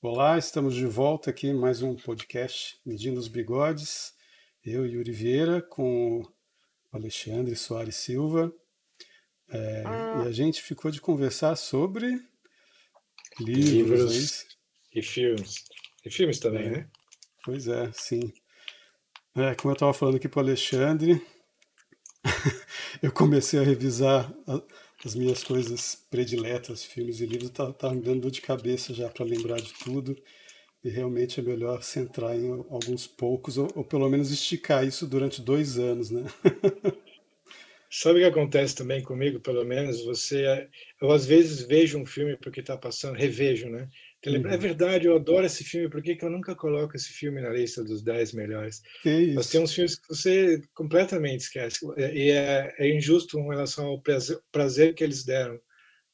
Olá, estamos de volta aqui em mais um podcast Medindo os Bigodes. Eu, Yuri Vieira, com o Alexandre Soares Silva. É, e a gente ficou de conversar sobre livros, Livros. E filmes. E filmes também, É. né? Pois é, sim. É, como eu estava falando aqui para o Alexandre, eu comecei a revisar as minhas coisas prediletas, filmes e livros, tá, tá me dando dor de cabeça já para lembrar de tudo. E realmente é melhor centrar em alguns poucos, ou, ou pelo menos esticar isso durante dois anos, né? Sabe o que acontece também comigo, pelo menos? Você, eu às vezes vejo um filme porque está passando, revejo, né? Lembro, Uhum. É verdade, eu adoro esse filme, por que, que eu nunca coloco esse filme na lista dos 10 melhores? Mas tem uns filmes que você completamente esquece. E é, é injusto em relação ao prazer, prazer que eles deram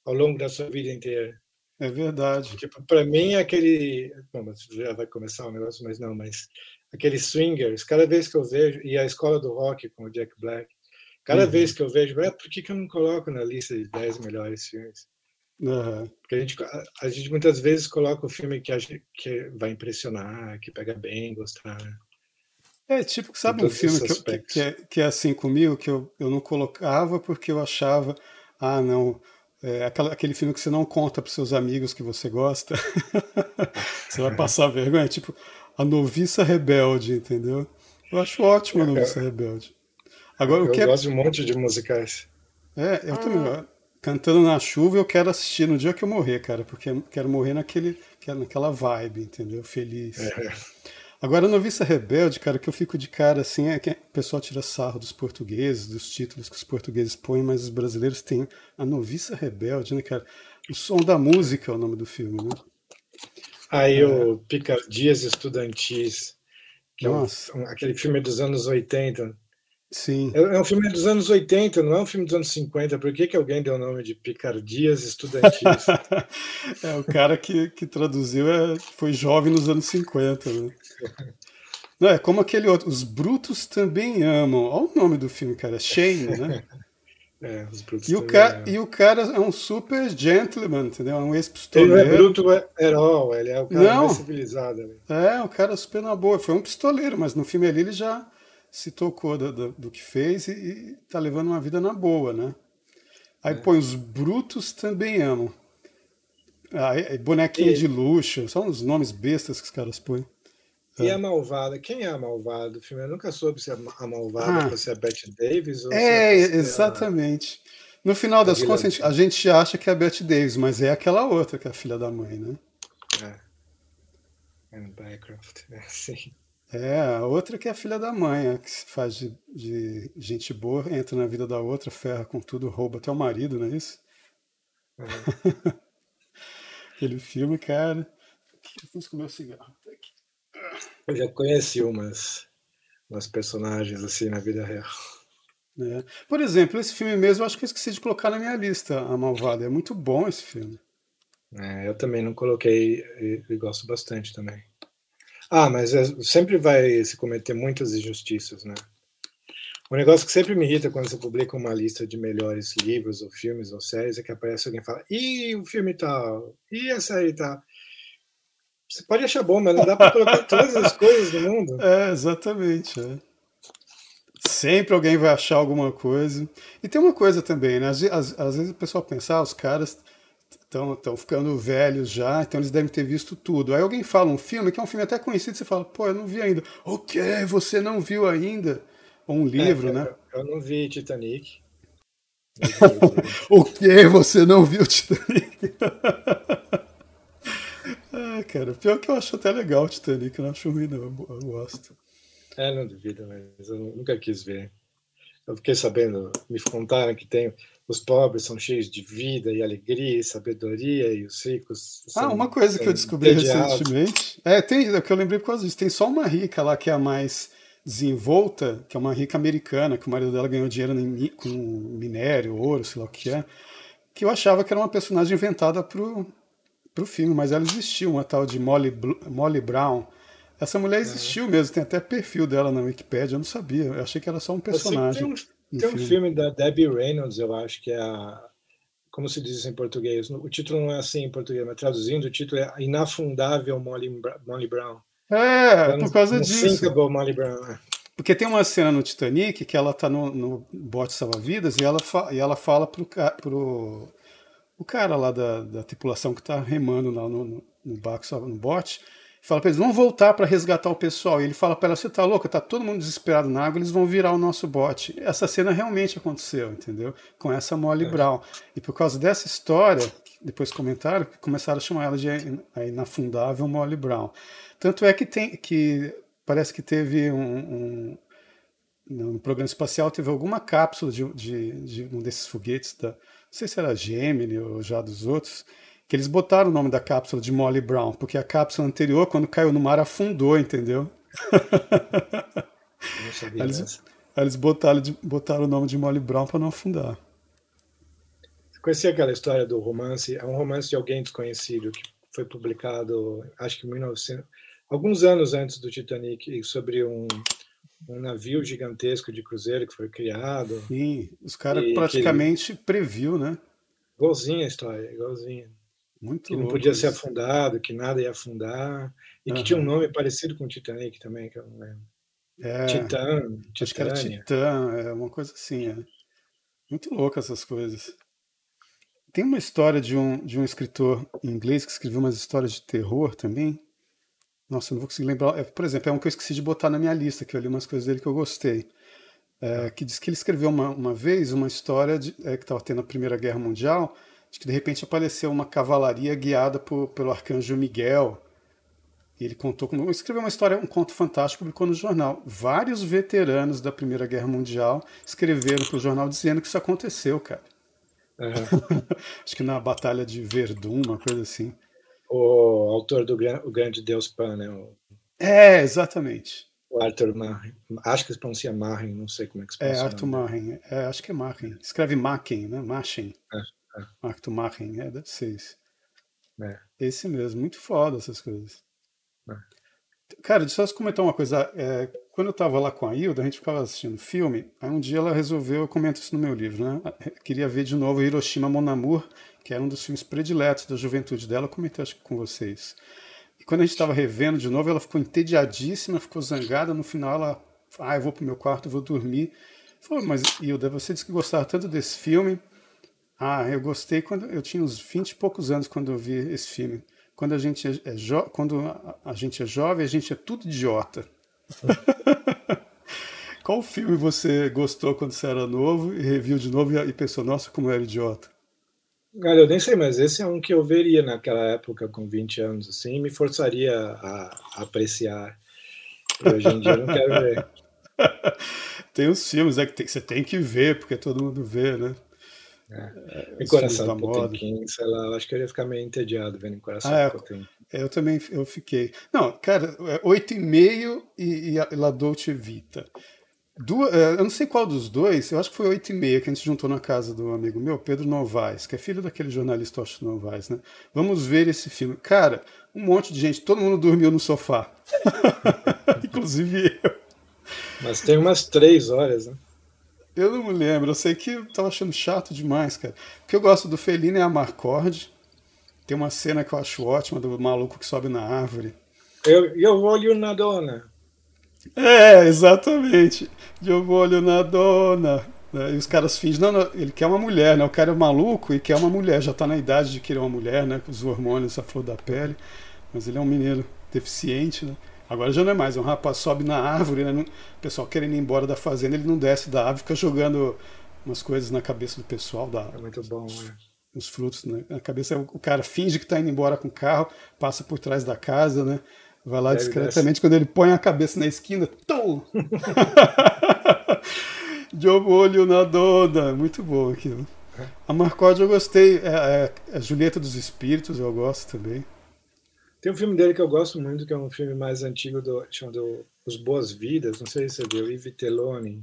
ao longo da sua vida inteira. É verdade. Tipo, para mim, aquele. Bom, mas já vai começar o negócio, mas não, mas aquele Swingers, cada vez que eu vejo, e a escola do rock com o Jack Black, cada Uhum. vez que eu vejo, é, por que, que eu não coloco na lista de 10 melhores filmes? Aham. Porque a gente, a, gente muitas vezes coloca o filme que, a gente, que vai impressionar, que pega bem, gostar. É, tipo, sabe um filme que, eu- que, é, que é assim comigo, que eu, eu não colocava porque eu achava, ah, não, é aquela- aquele filme que você não conta para seus amigos que você gosta, você vai passar vergonha, tipo, A Noviça Rebelde, entendeu? Eu acho ótimo A Noviça Rebelde. Agora, o Eu que é, gosto de um monte de musicais. é, eu também, ó, Cantando na Chuva eu quero assistir no dia que eu morrer, cara, porque eu quero morrer naquele, naquela vibe, entendeu? Feliz. É. Agora, a Noviça Rebelde, cara, que eu fico de cara assim é que o pessoal tira sarro dos portugueses, dos títulos que os portugueses põem, mas os brasileiros têm a Noviça Rebelde, né, cara? O som da música é o nome do filme, né? Aí o Picardias Estudantis, que é um- Nossa. um- aquele filme dos anos 80. Sim. É é um filme dos anos 80, não é um filme dos anos 50. Por que, que alguém deu o nome de Picardias Estudantis? é, o cara que, que traduziu é, foi jovem nos anos 50, né? Não, é como aquele outro, Os Brutos Também Amam. Olha o nome do filme, cara, Shane, né? É, os brutos E o, também ca... é. e o cara é um super gentleman, entendeu? É um Ele não é ex-pistoleiro. bruto at all, ele é o cara Não. mais civilizado. né? É, o cara super na boa. Foi um pistoleiro, mas no filme ali ele já se tocou do, do, do que fez e, tá levando uma vida na boa, né? Aí põe os brutos também amam. Aí, aí bonequinho E- de luxo, são os nomes bestas que os caras põem. E a malvada? Quem é a malvada do filme? Eu nunca soube se a a malvada Ah. vai ser a Bette Davis ou É, se é a- exatamente. No final das a contas, a gente, a gente acha que é a Bette Davis, mas é aquela outra que é a filha da mãe, né? É. Anne Bancroft, é, sim. É, a outra que é a filha da mãe, que se faz de, de gente boa, entra na vida da outra, ferra com tudo, rouba até o marido, não é isso? Uhum. Aquele filme, cara. Eu fui comer o cigarro. Tá. Eu já conheci umas, umas personagens assim na vida real. É. Por exemplo, esse filme mesmo, eu acho que eu esqueci de colocar na minha lista, A Malvada. É muito bom esse filme. É, eu também não coloquei e, e gosto bastante também. Ah, mas é- sempre vai se cometer muitas injustiças, né? O negócio que sempre me irrita quando você publica uma lista de melhores livros ou filmes ou séries é que aparece alguém e fala, ih, o filme tal, e essa aí tal. Você pode achar bom, mas não dá para colocar todas as coisas do mundo. É, exatamente. é. Sempre alguém vai achar alguma coisa. E tem uma coisa também, né? Às, às- às vezes o pessoal pensa, ah, os caras estão ficando velhos já, então eles devem ter visto tudo. Aí alguém fala um filme, que é um filme até conhecido, você fala, pô, eu não vi ainda. O quê? Você não viu ainda? Ou um livro, É, né? Eu, eu não vi Titanic. O quê? Você não viu Titanic? ah, cara, pior que eu acho até legal o Titanic, eu não acho ruim, não. Eu, eu gosto. É, não duvido, mas eu nunca quis ver. Eu fiquei sabendo, me contaram que tem os pobres são cheios de vida e alegria e sabedoria e os ricos. Ah, uma coisa que eu descobri recentemente. É, tem, é que eu lembrei por causa disso. Tem só uma rica lá que é a mais desenvolta, que é uma rica americana, que o marido dela ganhou dinheiro com minério, ouro, sei lá o que é. Que eu achava que era uma personagem inventada pro, pro filme, mas ela existiu, uma tal de Molly, Molly Brown. Essa mulher existiu mesmo, tem até perfil dela na Wikipedia, eu não sabia. Eu achei que era só um Eu sei que personagem. Tem um, no tem um filme. filme da Debbie Reynolds, eu acho que é a como se diz em português? O título não é assim em português, mas traduzindo, o título é Inafundável Molly, Molly Brown. É, por causa um disso. Molly Brown. É. Porque tem uma cena no Titanic que ela tá no, no bote salva-vidas e ela, e ela fala pro, pro o cara lá da, da tripulação que tá remando lá no, no, no barco, no bote, fala para eles, vão voltar para resgatar o pessoal. E ele fala para ela, você tá louca? Tá todo mundo desesperado na água, eles vão virar o nosso bote. Essa cena realmente aconteceu, entendeu? Com essa Molly é. Brown. E por causa dessa história, depois comentaram, começaram a chamar ela de a inafundável Molly Brown. Tanto é que tem que parece que teve um, um no programa espacial teve alguma cápsula de, de, de um desses foguetes da, não sei se era Gemini ou já dos outros, que eles botaram o nome da cápsula de Molly Brown, porque a cápsula anterior, quando caiu no mar, afundou, entendeu? Não sabia eles, eles botaram, botaram o nome de Molly Brown para não afundar. Você conhecia aquela história do romance? É um romance de alguém desconhecido que foi publicado, acho que em 1900, alguns anos antes do Titanic, sobre um, um navio gigantesco de cruzeiro que foi criado. Sim, os caras praticamente ele... previu, né? Igualzinha a história, igualzinha. Muito que não podia isso. ser afundado, que nada ia afundar, e uhum. que tinha um nome parecido com Titanic também, que eu não lembro. É, Titã, acho que era Titã, é uma coisa assim. É. Muito louca essas coisas. Tem uma história de um, de um escritor inglês que escreveu umas histórias de terror também. Nossa, eu não vou conseguir lembrar. É, por exemplo, é um que eu esqueci de botar na minha lista, que eu li umas coisas dele que eu gostei. É, que diz que ele escreveu uma, uma vez uma história de, é, que estava tendo a Primeira Guerra Mundial de que de repente apareceu uma cavalaria guiada por, pelo arcanjo Miguel. E ele contou como. Escreveu uma história, um conto fantástico, publicou no jornal. Vários veteranos da Primeira Guerra Mundial escreveram para o jornal dizendo que isso aconteceu, cara. Uhum. Acho que na Batalha de Verdun, uma coisa assim. O autor do o Grande Deus Pan, né? O... É, exatamente. O Arthur Marrin. Acho que se pronuncia Marrin, não sei como é que se pronuncia. É, Arthur Marrin. É, acho que é Marrin. Escreve Machen, né? Machen. É. É. Arthur Machen, é, deve ser isso. É. Esse mesmo, muito foda essas coisas. É. Cara, deixa eu só comentar uma coisa. É, quando eu tava lá com a Hilda, a gente ficava assistindo filme, aí um dia ela resolveu, eu comento isso no meu livro, né? queria ver de novo Hiroshima Mon Amour, que era um dos filmes prediletos da juventude dela, eu comentei acho que com vocês. E quando a gente estava revendo de novo, ela ficou entediadíssima, ficou zangada, no final ela, ah, eu vou pro meu quarto, vou dormir. Falou, mas Hilda, você disse que gostava tanto desse filme, ah, eu gostei quando eu tinha uns 20 e poucos anos quando eu vi esse filme. Quando a gente é, é jo... quando a gente é jovem, a gente é tudo idiota. Qual filme você gostou quando você era novo e reviu de novo e pensou, nossa, como eu era idiota? Cara, eu nem sei, mas esse é um que eu veria naquela época com 20 anos, assim, e me forçaria a, a apreciar. E hoje em dia eu não quero ver. tem os filmes é, que tem, você tem que ver, porque todo mundo vê, né? É. Em Coração do Potemkin, sei lá, acho que eu ia ficar meio entediado vendo em Coração ah, do Potemkin. Eu também eu fiquei. Não, cara, é 8,5 e, e La Dolce Vita. Duas, é, eu não sei qual dos dois, eu acho que foi 8 e meia que a gente juntou na casa do amigo meu, Pedro Novaes, que é filho daquele jornalista Ocho Novaes, né? Vamos ver esse filme. Cara, um monte de gente, todo mundo dormiu no sofá. Inclusive eu. Mas tem umas três horas, né? Eu não me lembro, eu sei que eu tava achando chato demais, cara. O que eu gosto do Felino é a Marcord. Tem uma cena que eu acho ótima do maluco que sobe na árvore. Eu, eu olho na dona. É, exatamente. Eu olho na dona. Né? E os caras fingem, não, não, ele quer uma mulher, né? O cara é maluco e quer uma mulher, já tá na idade de querer uma mulher, né? Com os hormônios, a flor da pele. Mas ele é um menino deficiente, né? Agora já não é mais, um rapaz sobe na árvore, né? o pessoal querendo ir embora da fazenda, ele não desce da árvore, fica jogando umas coisas na cabeça do pessoal da É muito bom, né? Os frutos, né? Na cabeça, o cara finge que está indo embora com o carro, passa por trás da casa, né? Vai lá discretamente, quando ele põe a cabeça na esquina, tum! De olho na dona. Muito bom aquilo. A Marcode eu gostei. É, é, a é Julieta dos Espíritos eu gosto também. Tem um filme dele que eu gosto muito, que é um filme mais antigo, do, chamado Os Boas Vidas, não sei se você viu, Yves Teloni.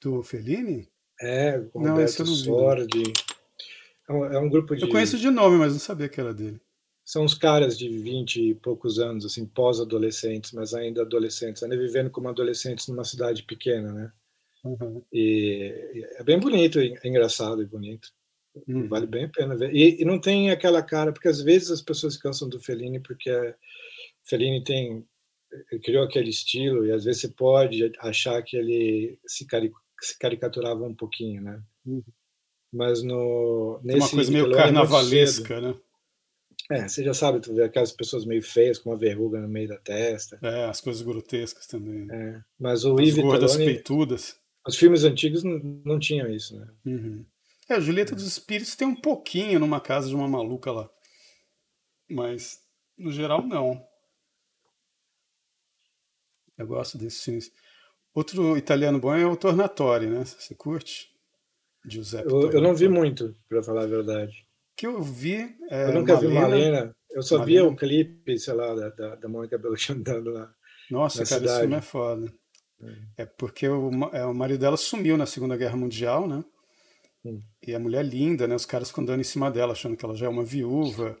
Do Fellini? É, com não, Roberto Sordi. É um, é um grupo de... Eu conheço de nome, mas não sabia que era dele. São uns caras de 20 e poucos anos, assim, pós-adolescentes, mas ainda adolescentes, ainda vivendo como adolescentes numa cidade pequena, né? Uhum. E é bem bonito, é engraçado e bonito. Hum. Vale bem a pena ver. E, e, não tem aquela cara, porque às vezes as pessoas cansam do Fellini porque Fellini tem criou aquele estilo e às vezes você pode achar que ele se, se caricaturava um pouquinho, né? Uhum. Mas no nesse uma coisa meio é carnavalesca, é né? É, você já sabe, tu vê aquelas pessoas meio feias com uma verruga no meio da testa. É, as coisas grotescas também. É, mas o as Yves gordas peitudas. Os filmes antigos não, não tinham isso, né? Uhum. É, a Julieta dos Espíritos tem um pouquinho numa casa de uma maluca lá. Mas, no geral, não. Eu gosto desses filmes. Outro italiano bom é o Tornatório, né? Você curte? Giuseppe eu, eu não vi muito, para falar a verdade. que eu vi. É, eu nunca Malena, vi Malena. Eu só Malena. via o clipe, sei lá, da, da, da Mônica Bellucci andando lá. Nossa, cara, cidade. esse filme é foda. É, é porque o, é, o marido dela sumiu na Segunda Guerra Mundial, né? E a mulher linda, né? Os caras ficam andando em cima dela, achando que ela já é uma viúva.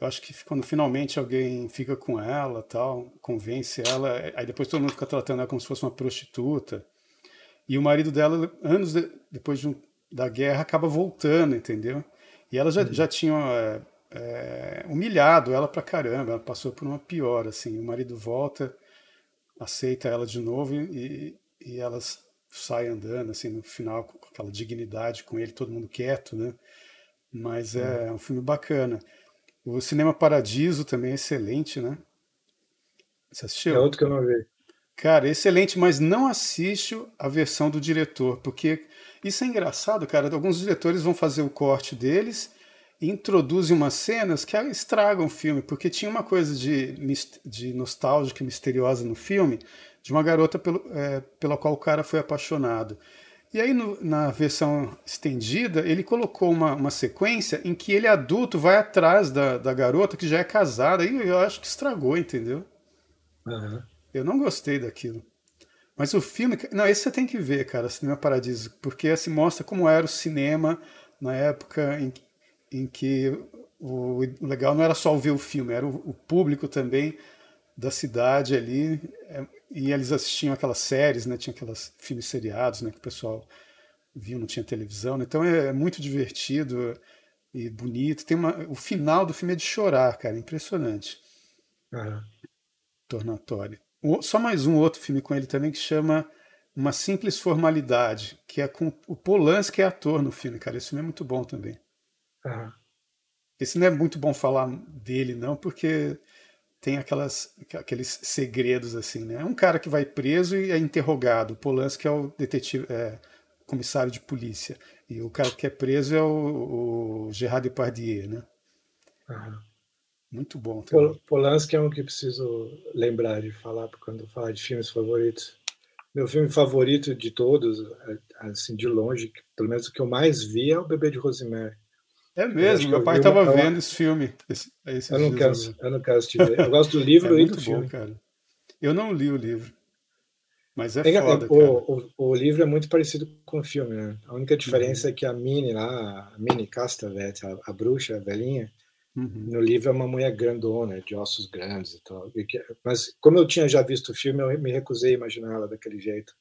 Eu acho que quando finalmente alguém fica com ela, tal, convence ela, aí depois todo mundo fica tratando ela como se fosse uma prostituta. E o marido dela, anos de, depois de um, da guerra, acaba voltando, entendeu? E ela já, uhum. já tinha é, é, humilhado ela pra caramba, ela passou por uma pior, assim. O marido volta, aceita ela de novo e, e elas saem andando, assim, no final, com aquela dignidade com ele, todo mundo quieto, né? Mas é, é um filme bacana. O Cinema Paradiso também é excelente, né? Você assistiu? É outro que eu não vi. Cara, excelente, mas não assiste a versão do diretor, porque isso é engraçado, cara. Alguns diretores vão fazer o corte deles e introduzem umas cenas que estragam o filme, porque tinha uma coisa de, de nostálgica e misteriosa no filme, de uma garota pelo, é, pela qual o cara foi apaixonado. E aí, no, na versão estendida, ele colocou uma, uma sequência em que ele, adulto, vai atrás da, da garota que já é casada. E eu acho que estragou, entendeu? Uhum. Eu não gostei daquilo. Mas o filme. Não, esse você tem que ver, cara, Cinema Paradiso, porque assim mostra como era o cinema na época em, em que o, o legal não era só ver o filme, era o, o público também da cidade ali. É, e eles assistiam aquelas séries, né? Tinha aquelas filmes seriados, né? Que o pessoal viu, não tinha televisão. Né? Então é, é muito divertido e bonito. Tem uma, o final do filme é de chorar, cara, impressionante. Uhum. Tornatório. Só mais um outro filme com ele também que chama Uma Simples Formalidade, que é com o Polanski que é ator no filme, cara. Esse filme é muito bom também. Uhum. Esse não é muito bom falar dele, não, porque tem aquelas, aqueles segredos assim, né? É um cara que vai preso e é interrogado. O Polanski é o detetive, é, comissário de polícia. E o cara que é preso é o, o Gerard Depardieu, né? Uhum. Muito bom. Também. Polanski é um que preciso lembrar de falar quando falar de filmes favoritos. Meu filme favorito de todos, é, assim, de longe, pelo menos o que eu mais vi é o Bebê de Rosemary. É mesmo, meu pai estava vendo esse filme. Esse, esse eu, não quero, eu não quero assistir. Eu gosto do livro é e do bom, filme. Cara. Eu não li o livro. Mas é, é foda, o, o, o, livro é muito parecido com o filme, né? A única diferença uhum. é que a Minnie lá, a Minnie Castavet, a, a bruxa, a velhinha, uhum. no livro é uma mulher grandona, de ossos grandes e tal. E que, mas como eu tinha já visto o filme, eu me recusei a imaginar ela daquele jeito.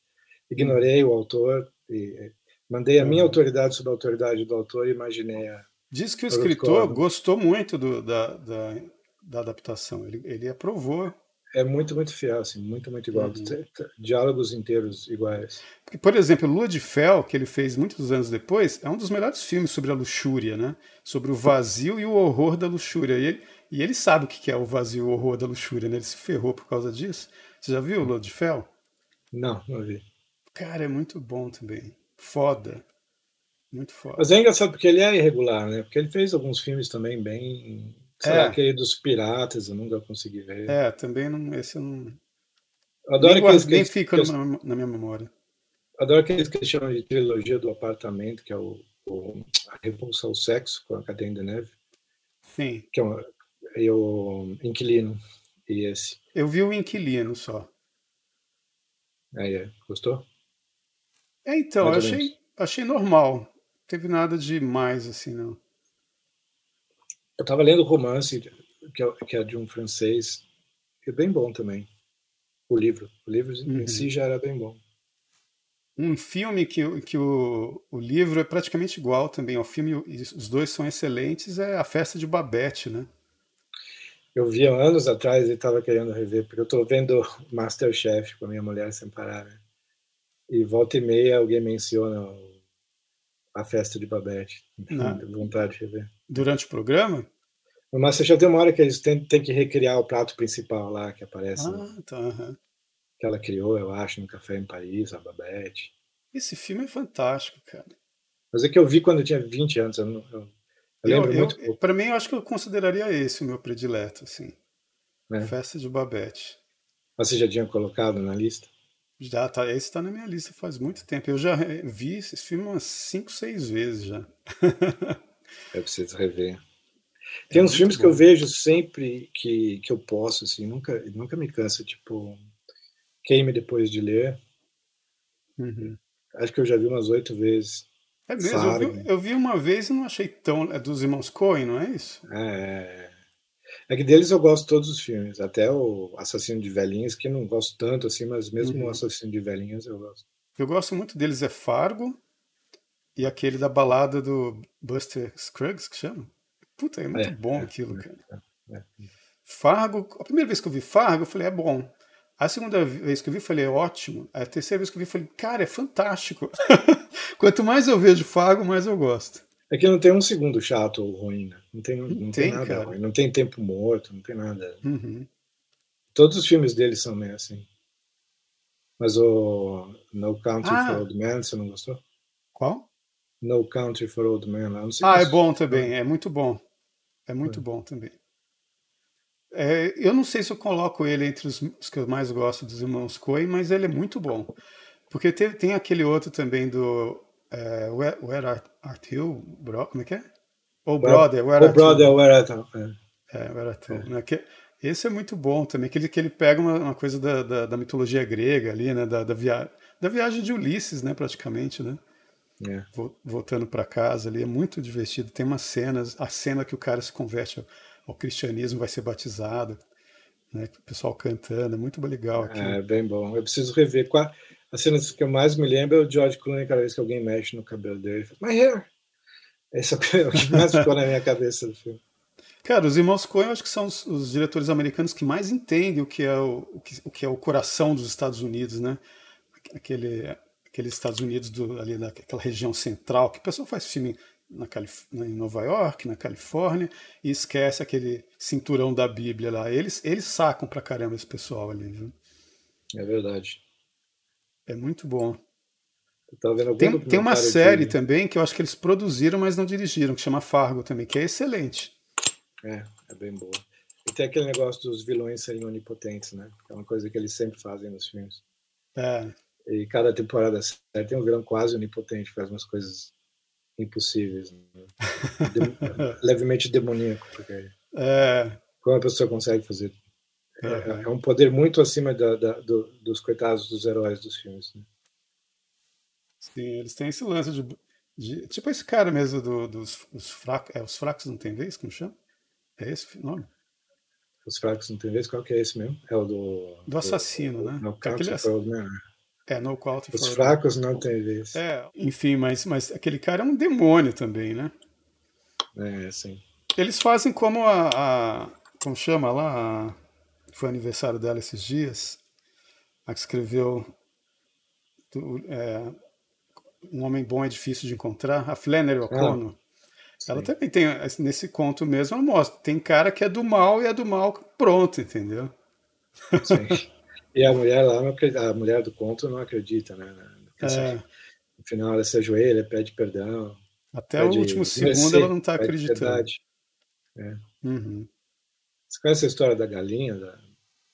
Ignorei uhum. o autor e mandei a minha uhum. autoridade sobre a autoridade do autor e imaginei a, Diz que o escritor gostou muito do, da, da, da, adaptação, ele, ele aprovou. É muito, muito fiel, assim, muito, muito igual. Uhum. Diálogos inteiros iguais. Porque, por exemplo, Lua de Fel, que ele fez muitos anos depois, é um dos melhores filmes sobre a luxúria, né? Sobre o vazio e o horror da luxúria. E ele, e ele sabe o que é o vazio e o horror da luxúria, né? Ele se ferrou por causa disso. Você já viu Lua de Fel? Não, não vi. Cara, é muito bom também. Foda. Muito foda. Mas é engraçado porque ele é irregular, né? Porque ele fez alguns filmes também bem. Sei é. lá, aquele dos piratas, eu nunca consegui ver. É, também não. Esse eu não. Adoro nem, aqueles nem que, fica que na, na, minha memória. Adoro aqueles que eles chamam de trilogia do apartamento, que é o, o A Repulsa ao Sexo, com a Cadeia de Neve. Sim. Que é, uma, é o Inquilino. E esse. Eu vi o Inquilino só. Aí é. Gostou? É, então, eu achei, achei normal teve nada de mais assim, não. Eu estava lendo o romance que é, que é, de um francês, que é bem bom também. O livro, o livro uhum. em si já era bem bom. um filme que, que o, o livro é praticamente igual também ao filme, os dois são excelentes, é A Festa de Babette, né? Eu vi anos atrás e estava querendo rever, porque eu estou vendo Masterchef com a minha mulher sem parar. Né? E volta e meia alguém menciona a festa de Babette. Não. vontade de rever. Durante o programa? No Masterchef tem uma hora que eles têm, têm que recriar o prato principal lá, que aparece. Ah, né? tá. Uhum. Que ela criou, eu acho, no Café em Paris, a Babette. Esse filme é fantástico, cara. Mas é que eu vi quando eu tinha 20 anos. Eu, não, eu, eu lembro eu, muito. Para mim, eu acho que eu consideraria esse o meu predileto, assim. É. Festa de Babette. Você já tinha colocado na lista? Já, tá, esse está na minha lista faz muito tempo. Eu já vi esse filme umas 5, 6 vezes já. eu preciso rever. É Tem é uns filmes bom. que eu vejo sempre que, que eu posso, assim, nunca, nunca me cansa, tipo Queime Depois de Ler. Uhum. Acho que eu já vi umas oito vezes. É mesmo? Eu vi, eu vi, uma vez e não achei tão. É dos irmãos Coen, não é isso? É. É que deles eu gosto de todos os filmes, até o Assassino de Velhinhas, que não gosto tanto assim, mas mesmo uhum. o Assassino de Velhinhas eu gosto. Eu gosto muito deles é Fargo e aquele da balada do Buster Scruggs, que chama. Puta, é muito é, bom é, aquilo, é, cara. É, Fargo, a primeira vez que eu vi Fargo, eu falei, é bom. A segunda vez que eu vi, eu falei, é ótimo. A terceira vez que eu vi, eu falei, cara, é fantástico. Quanto mais eu vejo Fargo, mais eu gosto. É que não tem um segundo chato ou ruim, né? Não tem, não, não tem, tem, nada cara. ruim. Não tem tempo morto, não tem nada. Uhum. Todos os filmes dele são meio assim. Mas o No Country ah. for Old Men, você não gostou? Qual? No Country for Old Men. ah, é bom também. É muito bom. É muito é. bom também. É, eu não sei se eu coloco ele entre os, os, que eu mais gosto dos irmãos Coen, mas ele é muito bom. Porque teve, tem aquele outro também do é, Where, Where Art, You, bro, como é que é? Ou Brother, Where Art Brother, Where Art You. É, é Where Art You. Né? Que, esse é muito bom também, que ele, que ele pega uma, uma coisa da, da, da, mitologia grega ali, né? Da, da, via, da viagem de Ulisses, né? Praticamente, né? É. Voltando para casa ali, é muito divertido. Tem umas cenas, a cena que o cara se converte ao cristianismo vai ser batizado, né? O pessoal cantando, é muito legal. Aqui. É, bem bom. Eu preciso rever. Qual, a cena que eu mais me lembro é o George Clooney, cada vez que alguém mexe no cabelo dele. My hair! Esse é o que mais ficou na minha cabeça do filme. Cara, os irmãos Coen eu acho que são os, os, diretores americanos que mais entendem o que, é o, o, que, o que é o coração dos Estados Unidos, né? Aquele, aqueles Estados Unidos do, ali daquela região central, que o pessoal faz filme na Calif em Nova York, na Califórnia, e esquece aquele cinturão da Bíblia lá. Eles, eles sacam pra caramba esse pessoal ali, viu? É verdade. É muito bom. Tem, tem uma série de... também que eu acho que eles produziram, mas não dirigiram, que chama Fargo também, que é excelente. É, é bem boa. E tem aquele negócio dos vilões serem onipotentes, né? É uma coisa que eles sempre fazem nos filmes. É. E cada temporada tem um vilão quase onipotente, faz umas coisas impossíveis. Né? De, levemente demoníaco. Porque é. Como a pessoa consegue fazer? É, é, um poder muito acima da, da, do, dos coitados dos heróis dos filmes. Né? Sim, eles têm esse lance de. de tipo esse cara mesmo do, dos os fracos. É, os fracos não tem vez? Como chama? É esse o nome? Os fracos não tem vez? Qual que é esse mesmo? É o do. Do assassino, do, né? No Aquele, for, né? É, no qual Os fracos não tem vez. É, enfim, mas, mas aquele cara é um demônio também, né? É, sim. Eles fazem como a. a como chama lá? A, foi aniversário dela esses dias. A que escreveu. Do, é, um Homem Bom é Difícil de Encontrar, a Flannery O'Connor. Ah, ela também tem, nesse conto mesmo, ela mostra. Tem cara que é do mal e é do mal pronto, entendeu? Sim. E a mulher lá, a mulher do conto não acredita, né? É. No final ela se ajoelha, pede perdão. Até pede o último segundo ela não está acreditando. É. Uhum. Você conhece a história da galinha, da,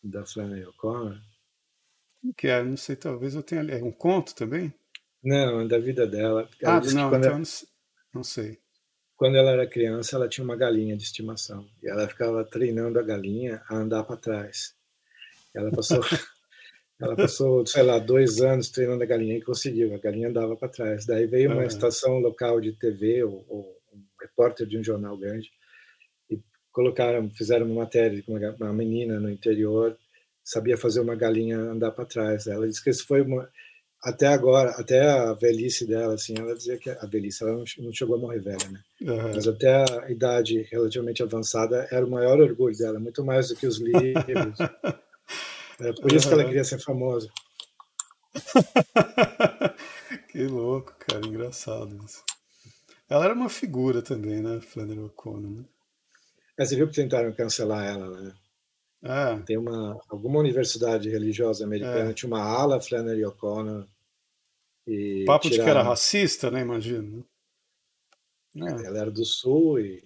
da Flannery O'Connor? Que é, não sei, talvez eu tenha. É um conto também? Não, é da vida dela. Ela ah, não, então ela, não sei. Quando ela era criança, ela tinha uma galinha de estimação. E ela ficava treinando a galinha a andar para trás. Ela passou, ela passou, sei lá, dois anos treinando a galinha e conseguiu. A galinha andava para trás. Daí veio uma estação local de TV ou, ou, um repórter de um jornal grande colocaram, fizeram uma matéria de uma, uma menina no interior sabia fazer uma galinha andar para trás. Ela disse que isso foi uma até agora, até a velhice dela, assim, ela dizia que a velhice, ela não, chegou a morrer velha, né? Uhum. Mas até a idade relativamente avançada era o maior orgulho dela, muito mais do que os livros. é por isso uhum. que ela queria ser famosa. que louco, cara, engraçado isso. Ela era uma figura também, né, Flannery O'Connor, né? É, você viu que tentaram cancelar ela, né? Ah. Tem uma alguma universidade religiosa americana, é. tinha uma ala Flannery O'Connor Papo tiraram... de que era racista, né? Imagino. É. Ela era do Sul e,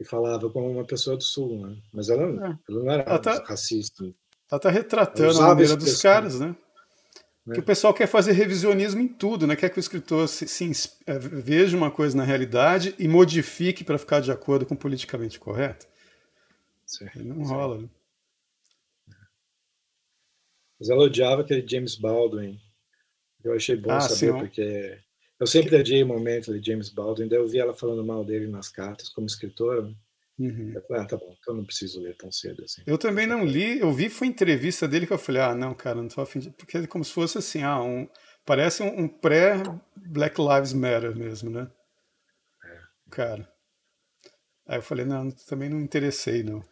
e falava como uma pessoa do Sul, né? Mas ela, é. ela não era ela tá, racista. Ela tá retratando a maneira dos caras, né? Que o pessoal quer fazer revisionismo em tudo, né? Quer que o escritor se, se, é, veja uma coisa na realidade e modifique para ficar de acordo com o politicamente correto. Sim, não sim. rola, né? Mas ela odiava aquele James Baldwin. Eu achei bom ah, saber, sim, porque eu sempre adiei o momento de James Baldwin, daí eu vi ela falando mal dele nas cartas como escritora. Né? Uhum. Eu falei, ah, tá bom, então não preciso ler tão cedo assim. Eu também não li, eu vi foi entrevista dele que eu falei, ah, não, cara, não tô afim de. Porque é como se fosse assim, ah, um. Parece um, um pré-Black Lives Matter mesmo, né? É. Cara. Aí eu falei, não, também não interessei, não.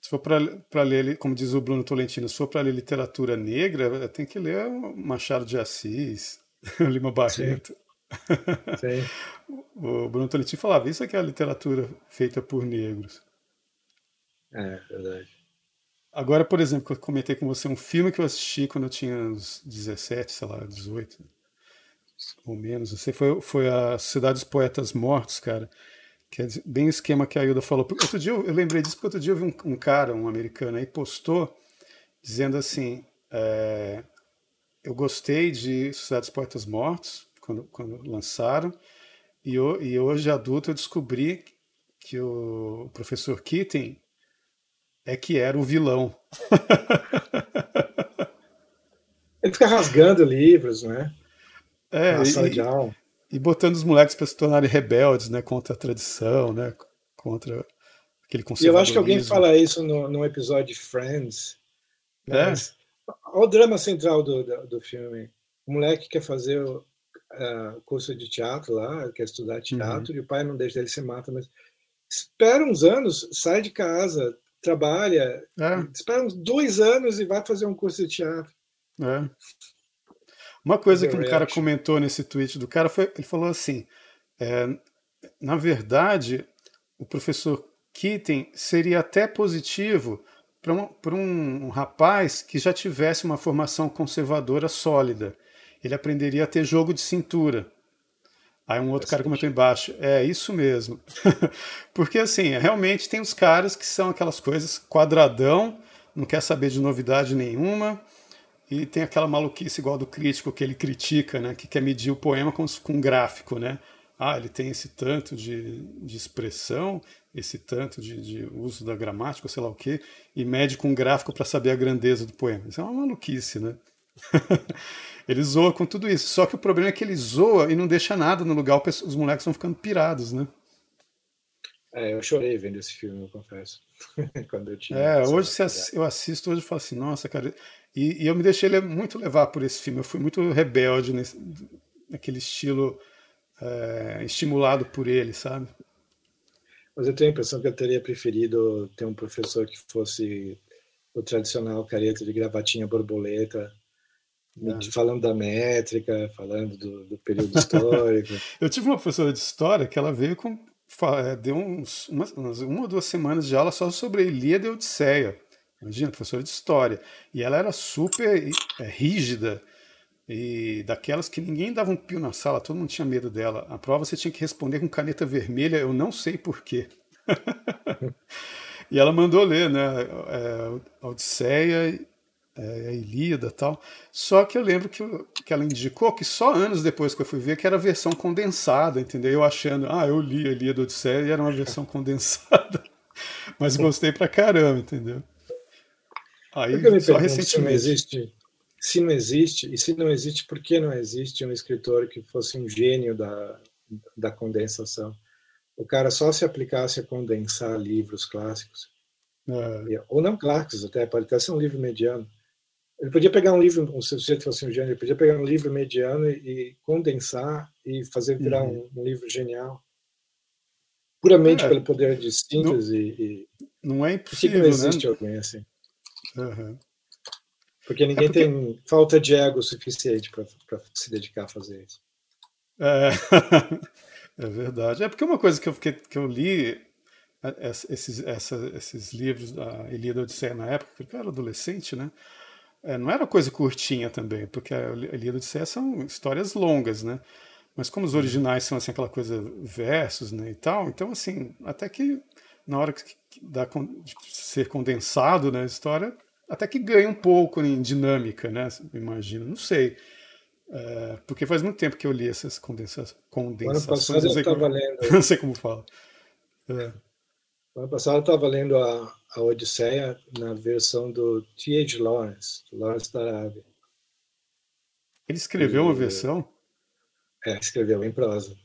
Se for para ler, como diz o Bruno Tolentino, se for para ler literatura negra, tem que ler Machado de Assis, Lima Barreto. Sim. O Bruno Tolentino falava, isso aqui é a literatura feita por negros. É, verdade. Agora, por exemplo, eu comentei com você um filme que eu assisti quando eu tinha uns 17, sei lá, 18, ou menos. Você foi, foi a Cidade dos Poetas Mortos, cara. Que é bem o esquema que a Ilda falou. Outro dia eu, eu lembrei disso porque outro dia eu vi um, um cara, um americano aí, postou dizendo assim: é, Eu gostei de Sociedade dos Poetas Mortos, quando, quando lançaram, e, eu, e hoje adulto eu descobri que o professor Keating é que era o vilão. Ele fica rasgando livros, né? É, e, de aula e botando os moleques para se tornarem rebeldes, né, contra a tradição, né, contra aquele conservadorismo. Eu acho que alguém fala isso no, no episódio de Friends. Né? É. Olha o drama central do, do, do, filme. O moleque quer fazer o uh, curso de teatro lá, quer estudar teatro, uhum. e o pai não deixa ele se mata, mas espera uns anos, sai de casa, trabalha, é. espera uns dois anos e vai fazer um curso de teatro. É. Uma coisa que um cara comentou nesse tweet do cara foi, ele falou assim, é, na verdade, o professor Keating seria até positivo para um, um, um rapaz que já tivesse uma formação conservadora sólida. Ele aprenderia a ter jogo de cintura. Aí um outro cara comentou embaixo, é isso mesmo. Porque assim, realmente tem os caras que são aquelas coisas quadradão, não quer saber de novidade nenhuma, e tem aquela maluquice igual do crítico que ele critica, né? Que quer medir o poema com, com gráfico, né? Ah, ele tem esse tanto de, de expressão, esse tanto de, de uso da gramática, sei lá o quê, e mede com gráfico para saber a grandeza do poema. Isso é uma maluquice, né? ele zoa com tudo isso. Só que o problema é que ele zoa e não deixa nada no lugar, os moleques vão ficando pirados, né? É, eu chorei vendo esse filme, eu confesso. Quando eu tinha. É, hoje eu assisto, hoje eu falo assim, nossa, cara, e, e, eu me deixei muito levar por esse filme. Eu fui muito rebelde nesse, naquele estilo é, estimulado por ele, sabe? Mas eu tenho a impressão que eu teria preferido ter um professor que fosse o tradicional careta de gravatinha borboleta. Falando da métrica, falando do, do período histórico. eu tive uma professora de história que ela veio com. É, deu uns, uma, uma ou duas semanas de aula só sobre Ilíada e Odisseia. Imagina, professora de história. E ela era super é, rígida e daquelas que ninguém dava um pio na sala, todo mundo tinha medo dela. A prova você tinha que responder com caneta vermelha, eu não sei porquê. e ela mandou ler, né? É, a Odisseia, é, a Ilíada tal. Só que eu lembro que, que ela indicou que só anos depois que eu fui ver que era a versão condensada, entendeu? Eu achando, ah, eu li a Ilíada Odisseia e era uma versão condensada. Mas gostei pra caramba, entendeu? Aí, eu me só recentemente. Se não existe, se não existe, e se não existe, por que não existe um escritor que fosse um gênio da, da condensação? O cara só se aplicasse a condensar livros clássicos, é. ou não clássicos até, pode até ser um livro mediano, Ele podia pegar um livro, um sujeito fosse um gênio, ele podia pegar um livro mediano e, e condensar e fazer virar uhum. um, um, livro genial. Puramente é, pelo poder de síntese. Não, não é impossível. Por que não existe né? alguém assim? Uhum. Porque ninguém é porque... tem falta de ego suficiente para se dedicar a fazer isso. É, é verdade. É porque uma coisa que eu, fiquei, que eu li é, esses, essa, esses livros da Ilíada Odisseia na época, porque eu era adolescente, né? É, não era coisa curtinha também, porque a Ilíada Odisseia são histórias longas, né? Mas como os uhum. originais são assim aquela coisa versos, né, e tal, então assim, até que na hora que dá de ser condensado, né, a história até que ganha um pouco em dinâmica, né? Imagino, não sei. É, porque faz muito tempo que eu li essas condensa condensações. Ano passado eu estava lendo. Não sei como fala. É. Ano passado eu estava lendo a, a Odisseia na versão do T.H. Lawrence, Lawrence da Arábia. Ele escreveu uma versão? É, escreveu em prosa.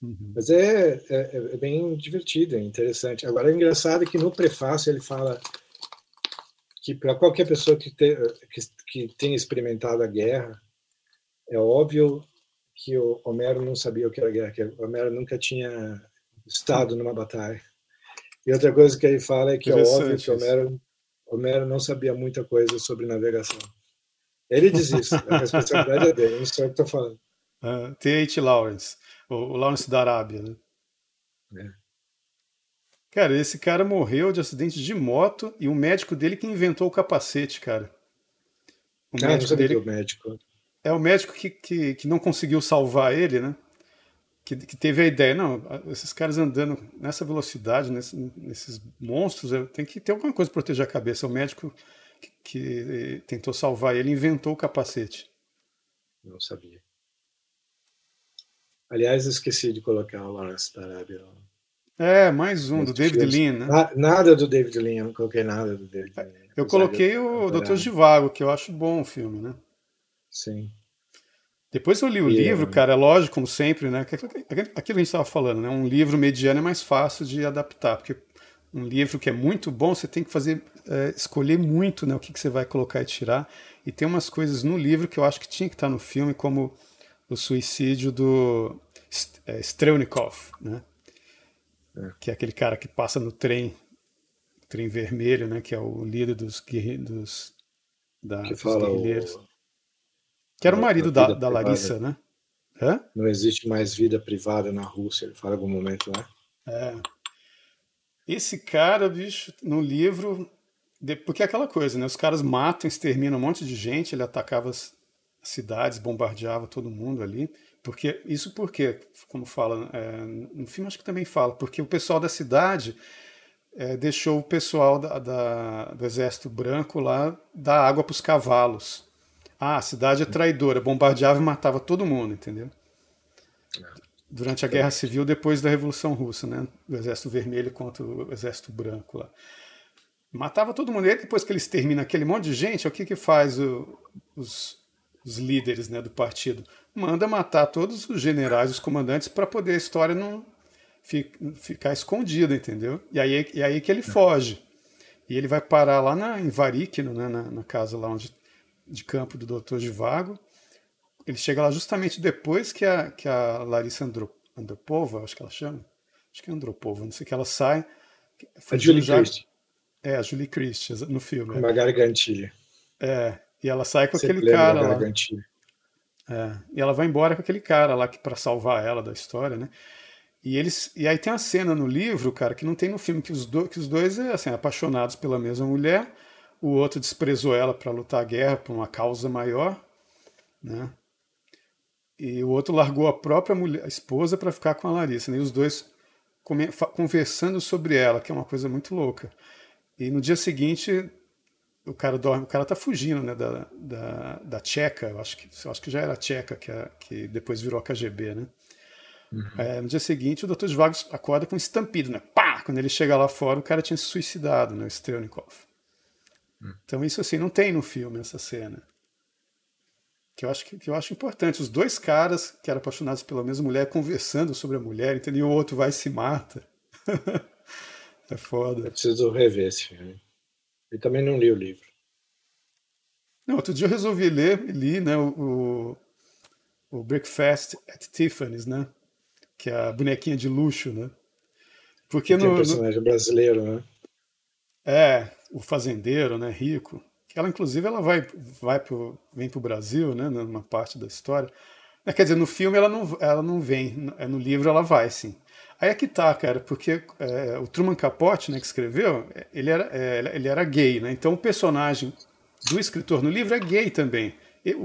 Uhum. Mas é, é, é, bem divertido, é interessante. Agora, é engraçado que no prefácio ele fala que para qualquer pessoa que, te, que, que tenha experimentado a guerra, é óbvio que o Homero não sabia o que era guerra, que o Homero nunca tinha estado numa batalha. E outra coisa que ele fala é que é óbvio que Homero, Homero não sabia muita coisa sobre navegação. Ele diz isso, a responsabilidade é dele, não sei o que estou falando. Uh, T.H. Lawrence, o, Lawrence da Arábia, né? É. Cara, esse cara morreu de acidente de moto e o médico dele que inventou o capacete, cara. O ah, médico dele. O médico. É o médico que, que, que não conseguiu salvar ele, né? Que, que, teve a ideia, não, esses caras andando nessa velocidade, nesse, nesses monstros, tem que ter alguma coisa para proteger a cabeça. O médico que, que, tentou salvar ele inventou o capacete. Não sabia. Aliás, esqueci de colocar o Lawrence da Arábia. É, mais um, do David Lean, né? Nada do David Lean, eu não coloquei nada do David Lean. Eu coloquei o Doutor Givago, que eu acho bom o filme, né? Sim. Depois eu li o livro, cara, é lógico, como sempre, né? Aquilo que a gente estava falando, né? Um livro mediano é mais fácil de adaptar, porque um livro que é muito bom, você tem que fazer, é, escolher muito né, o que, que você vai colocar e tirar. E tem umas coisas no livro que eu acho que tinha que estar no filme, como o suicídio do é, Strelnikov, né? É. Que é aquele cara que passa no trem, trem vermelho, né? Que é o líder dos, dos, da, que dos guerrilheiros. O que era o marido da, da Larissa, né? Hã? Não existe mais vida privada na Rússia, ele fala em algum momento lá. É. Esse cara, bicho, no livro. Porque é aquela coisa, né? Os caras matam, exterminam um monte de gente, ele atacava as cidades, bombardeava todo mundo ali. Porque isso porque, como fala é, no filme, acho que também fala, porque o pessoal da cidade é, deixou o pessoal da, da, do exército branco lá dar água para os cavalos. Ah, a cidade é traidora, bombardeava e matava todo mundo, entendeu? Durante a Guerra Civil, depois da Revolução Russa, né? Do Exército Vermelho contra o Exército Branco lá. Matava todo mundo. E aí, depois que eles terminam aquele monte de gente, o que que faz o, os, os líderes né, do partido? Manda matar todos os generais, os comandantes, para poder a história não ficar escondida, entendeu? E aí, e aí que ele foge. E ele vai parar lá na, em Varíquino, né, na, na casa lá onde de campo do Doutor Vago. Ele chega lá justamente depois que a, que a Larissa Andropova, acho que ela chama, acho que é Andropova, não sei que ela sai. A Julie já... Christie. É, a Julie Christie, no filme. Uma gargantilha. É, e ela sai com Sempre aquele cara lá. É, e ela vai embora com aquele cara lá que para salvar ela da história, né? E eles e aí tem uma cena no livro, cara, que não tem no filme que os, do, que os dois é assim, apaixonados pela mesma mulher o outro desprezou ela para lutar a guerra por uma causa maior, né? E o outro largou a própria mulher, a esposa para ficar com a Larissa, né? E os dois conversando sobre ela, que é uma coisa muito louca. E no dia seguinte o cara dorme, o cara tá fugindo, né, da, da, da tcheca, eu acho que, eu acho que já era a tcheca, que, é, que depois virou a KGB, né? Uhum. É, no dia seguinte, o Dr. Zvagos acorda com um estampido, né? Pá! Quando ele chega lá fora, o cara tinha se suicidado, né? O Strelnikov. Então isso assim não tem no filme essa cena. Que eu acho que, que eu acho importante. Os dois caras que eram apaixonados pela mesma mulher conversando sobre a mulher, entendeu? E o outro vai e se mata. é foda. Eu preciso rever esse filme. E também não li o livro. Não, outro dia eu resolvi ler, li, né, o, o, o Breakfast at Tiffany's, né? Que é a bonequinha de luxo, né? Porque Tem no, um personagem no... brasileiro, né? É, o fazendeiro, né, rico. Ela, inclusive, ela vai, vai pro, vem para o Brasil, né, numa parte da história. Quer dizer, no filme ela não, ela não vem, é, no livro ela vai, sim. Aí é que tá, cara, porque é, o Truman Capote, né, que escreveu, ele era, é, ele era gay, né? Então o personagem do escritor no livro é gay também.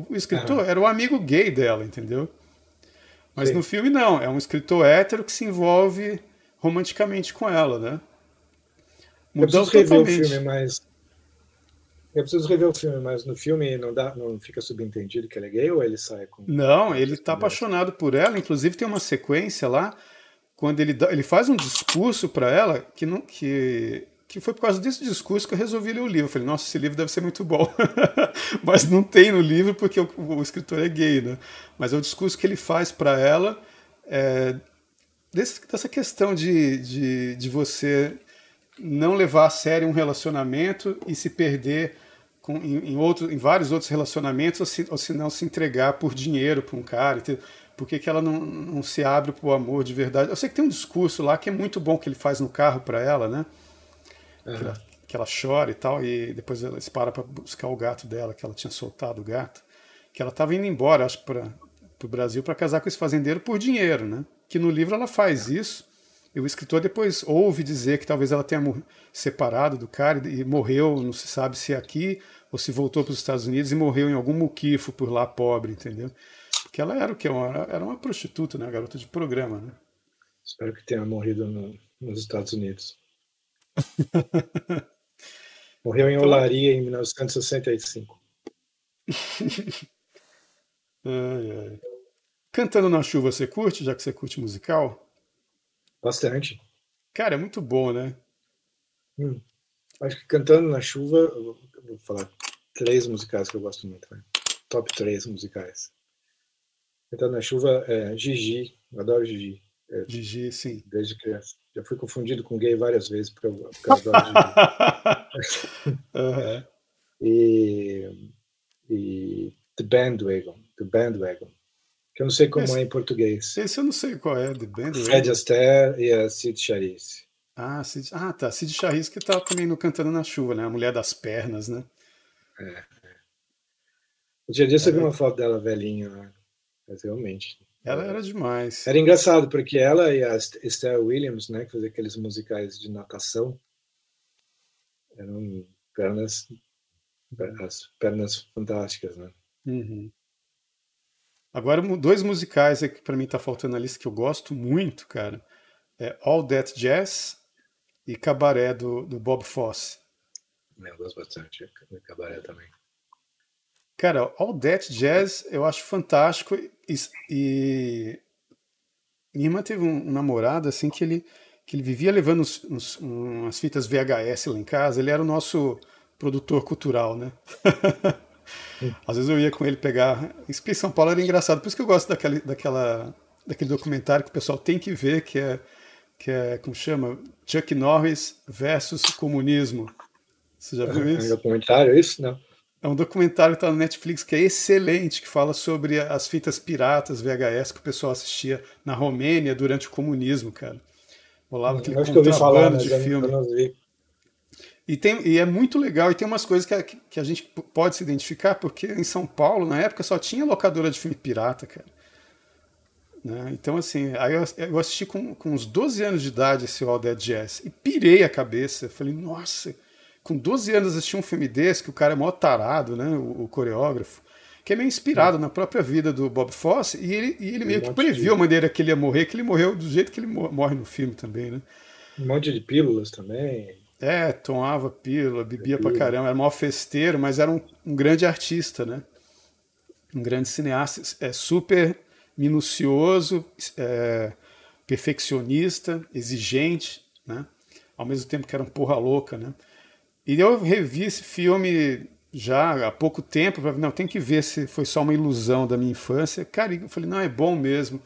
O escritor uhum. era o amigo gay dela, entendeu? Mas Sim. no filme não, é um escritor hétero que se envolve romanticamente com ela, né? Mudou eu preciso totalmente. rever o filme, mas eu preciso rever o filme, mas no filme não dá, não fica subentendido que ele é gay ou ele sai com Não, ele está apaixonado por ela, inclusive tem uma sequência lá quando ele dá, ele faz um discurso para ela que não que que foi por causa desse discurso que eu resolvi ler o livro. Eu falei, nossa, esse livro deve ser muito bom. Mas não tem no livro porque o, o, escritor é gay, né? Mas é o discurso que ele faz para ela é, desse, dessa questão de, de, de você não levar a sério um relacionamento e se perder com, em, em, outro, em vários outros relacionamentos ou se, ou se não se entregar por dinheiro para um cara. Por que, que ela não, não se abre para o amor de verdade? Eu sei que tem um discurso lá que é muito bom que ele faz no carro para ela, né? Uhum. Que, ela, que, ela, chora e tal, e depois ela se para para buscar o gato dela, que ela tinha soltado o gato, que ela estava indo embora, acho, para o Brasil para casar com esse fazendeiro por dinheiro, né? Que no livro ela faz isso, e o escritor depois ouve dizer que talvez ela tenha separado do cara e morreu, não se sabe se é aqui ou se voltou para os Estados Unidos e morreu em algum muquifo por lá pobre, entendeu? Porque ela era o que? Era uma prostituta, né? Uma garota de programa, né? Espero que tenha morrido no, nos Estados Unidos. Morreu em Olaria em 1965. ai, ai. Cantando na chuva, você curte, já que você curte musical? Bastante. Cara, é muito bom, né? Hum. Acho que cantando na chuva, eu vou falar três musicais que eu gosto muito. Né? Top três musicais. Cantando na chuva, é, Gigi, eu adoro Gigi. É, Gigi, sim. Desde criança. Já fui confundido com gay várias vezes por causa da uhum. e, e The Bandwagon, The Bandwagon, que eu não sei como esse, é em português. Esse eu não sei qual é, The Bandwagon. Fred Astaire e a Cid Charisse. Ah, Cid, ah, tá. Cid Charisse que tá também no Cantando na Chuva, né? A Mulher das Pernas, né? É. é. O dia disso é. eu vi uma foto dela velhinha, né? Mas realmente. Ela era demais. Era engraçado, porque ela e a Esther Williams, né, que fazia aqueles musicais de natação, eram pernas, as pernas fantásticas, né? Uhum. Agora, dois musicais que para mim tá faltando na lista que eu gosto muito, cara. É All That Jazz e Cabaré do, do Bob Fosse. Eu gosto bastante de Cabaré também. Cara, All That Jazz eu acho fantástico e, e minha irmã teve um, um, namorado assim que ele que ele vivia levando uns, uns, umas fitas VHS lá em casa. Ele era o nosso produtor cultural, né? Às vezes eu ia com ele pegar. Isso em São Paulo era engraçado, por isso que eu gosto daquele, daquela, daquele documentário que o pessoal tem que ver, que é, que é como chama? Chuck Norris versus comunismo. Você já viu isso? É um documentário, isso? Não. É um documentário que está no Netflix que é excelente, que fala sobre as fitas piratas VHS que o pessoal assistia na Romênia durante o comunismo, cara. Rolava aquele Acho contrabando falar, de filme. E, tem, e é muito legal, e tem umas coisas que a, que a gente pode se identificar, porque em São Paulo, na época, só tinha locadora de filme pirata, cara. Né? Então, assim, aí eu, eu assisti com, com uns 12 anos de idade esse All Dead Jazz, e pirei a cabeça. Falei, nossa, com 12 anos assistir um filme desse, que o cara é mó tarado, né? O, o coreógrafo, que é meio inspirado é. na própria vida do Bob Fosse, e ele, e ele meio um que previu a maneira que ele ia morrer, que ele morreu do jeito que ele morre no filme também, né? Um monte de pílulas também. É, tomava pílula, bebia pra caramba, era mó festeiro, mas era um, um grande artista, né? Um grande cineasta, é super minucioso, é, perfeccionista, exigente, né? Ao mesmo tempo que era um porra louca, né? E eu revi esse filme já há pouco tempo, para não, tem que ver se foi só uma ilusão da minha infância. Cara, eu falei, não, é bom mesmo.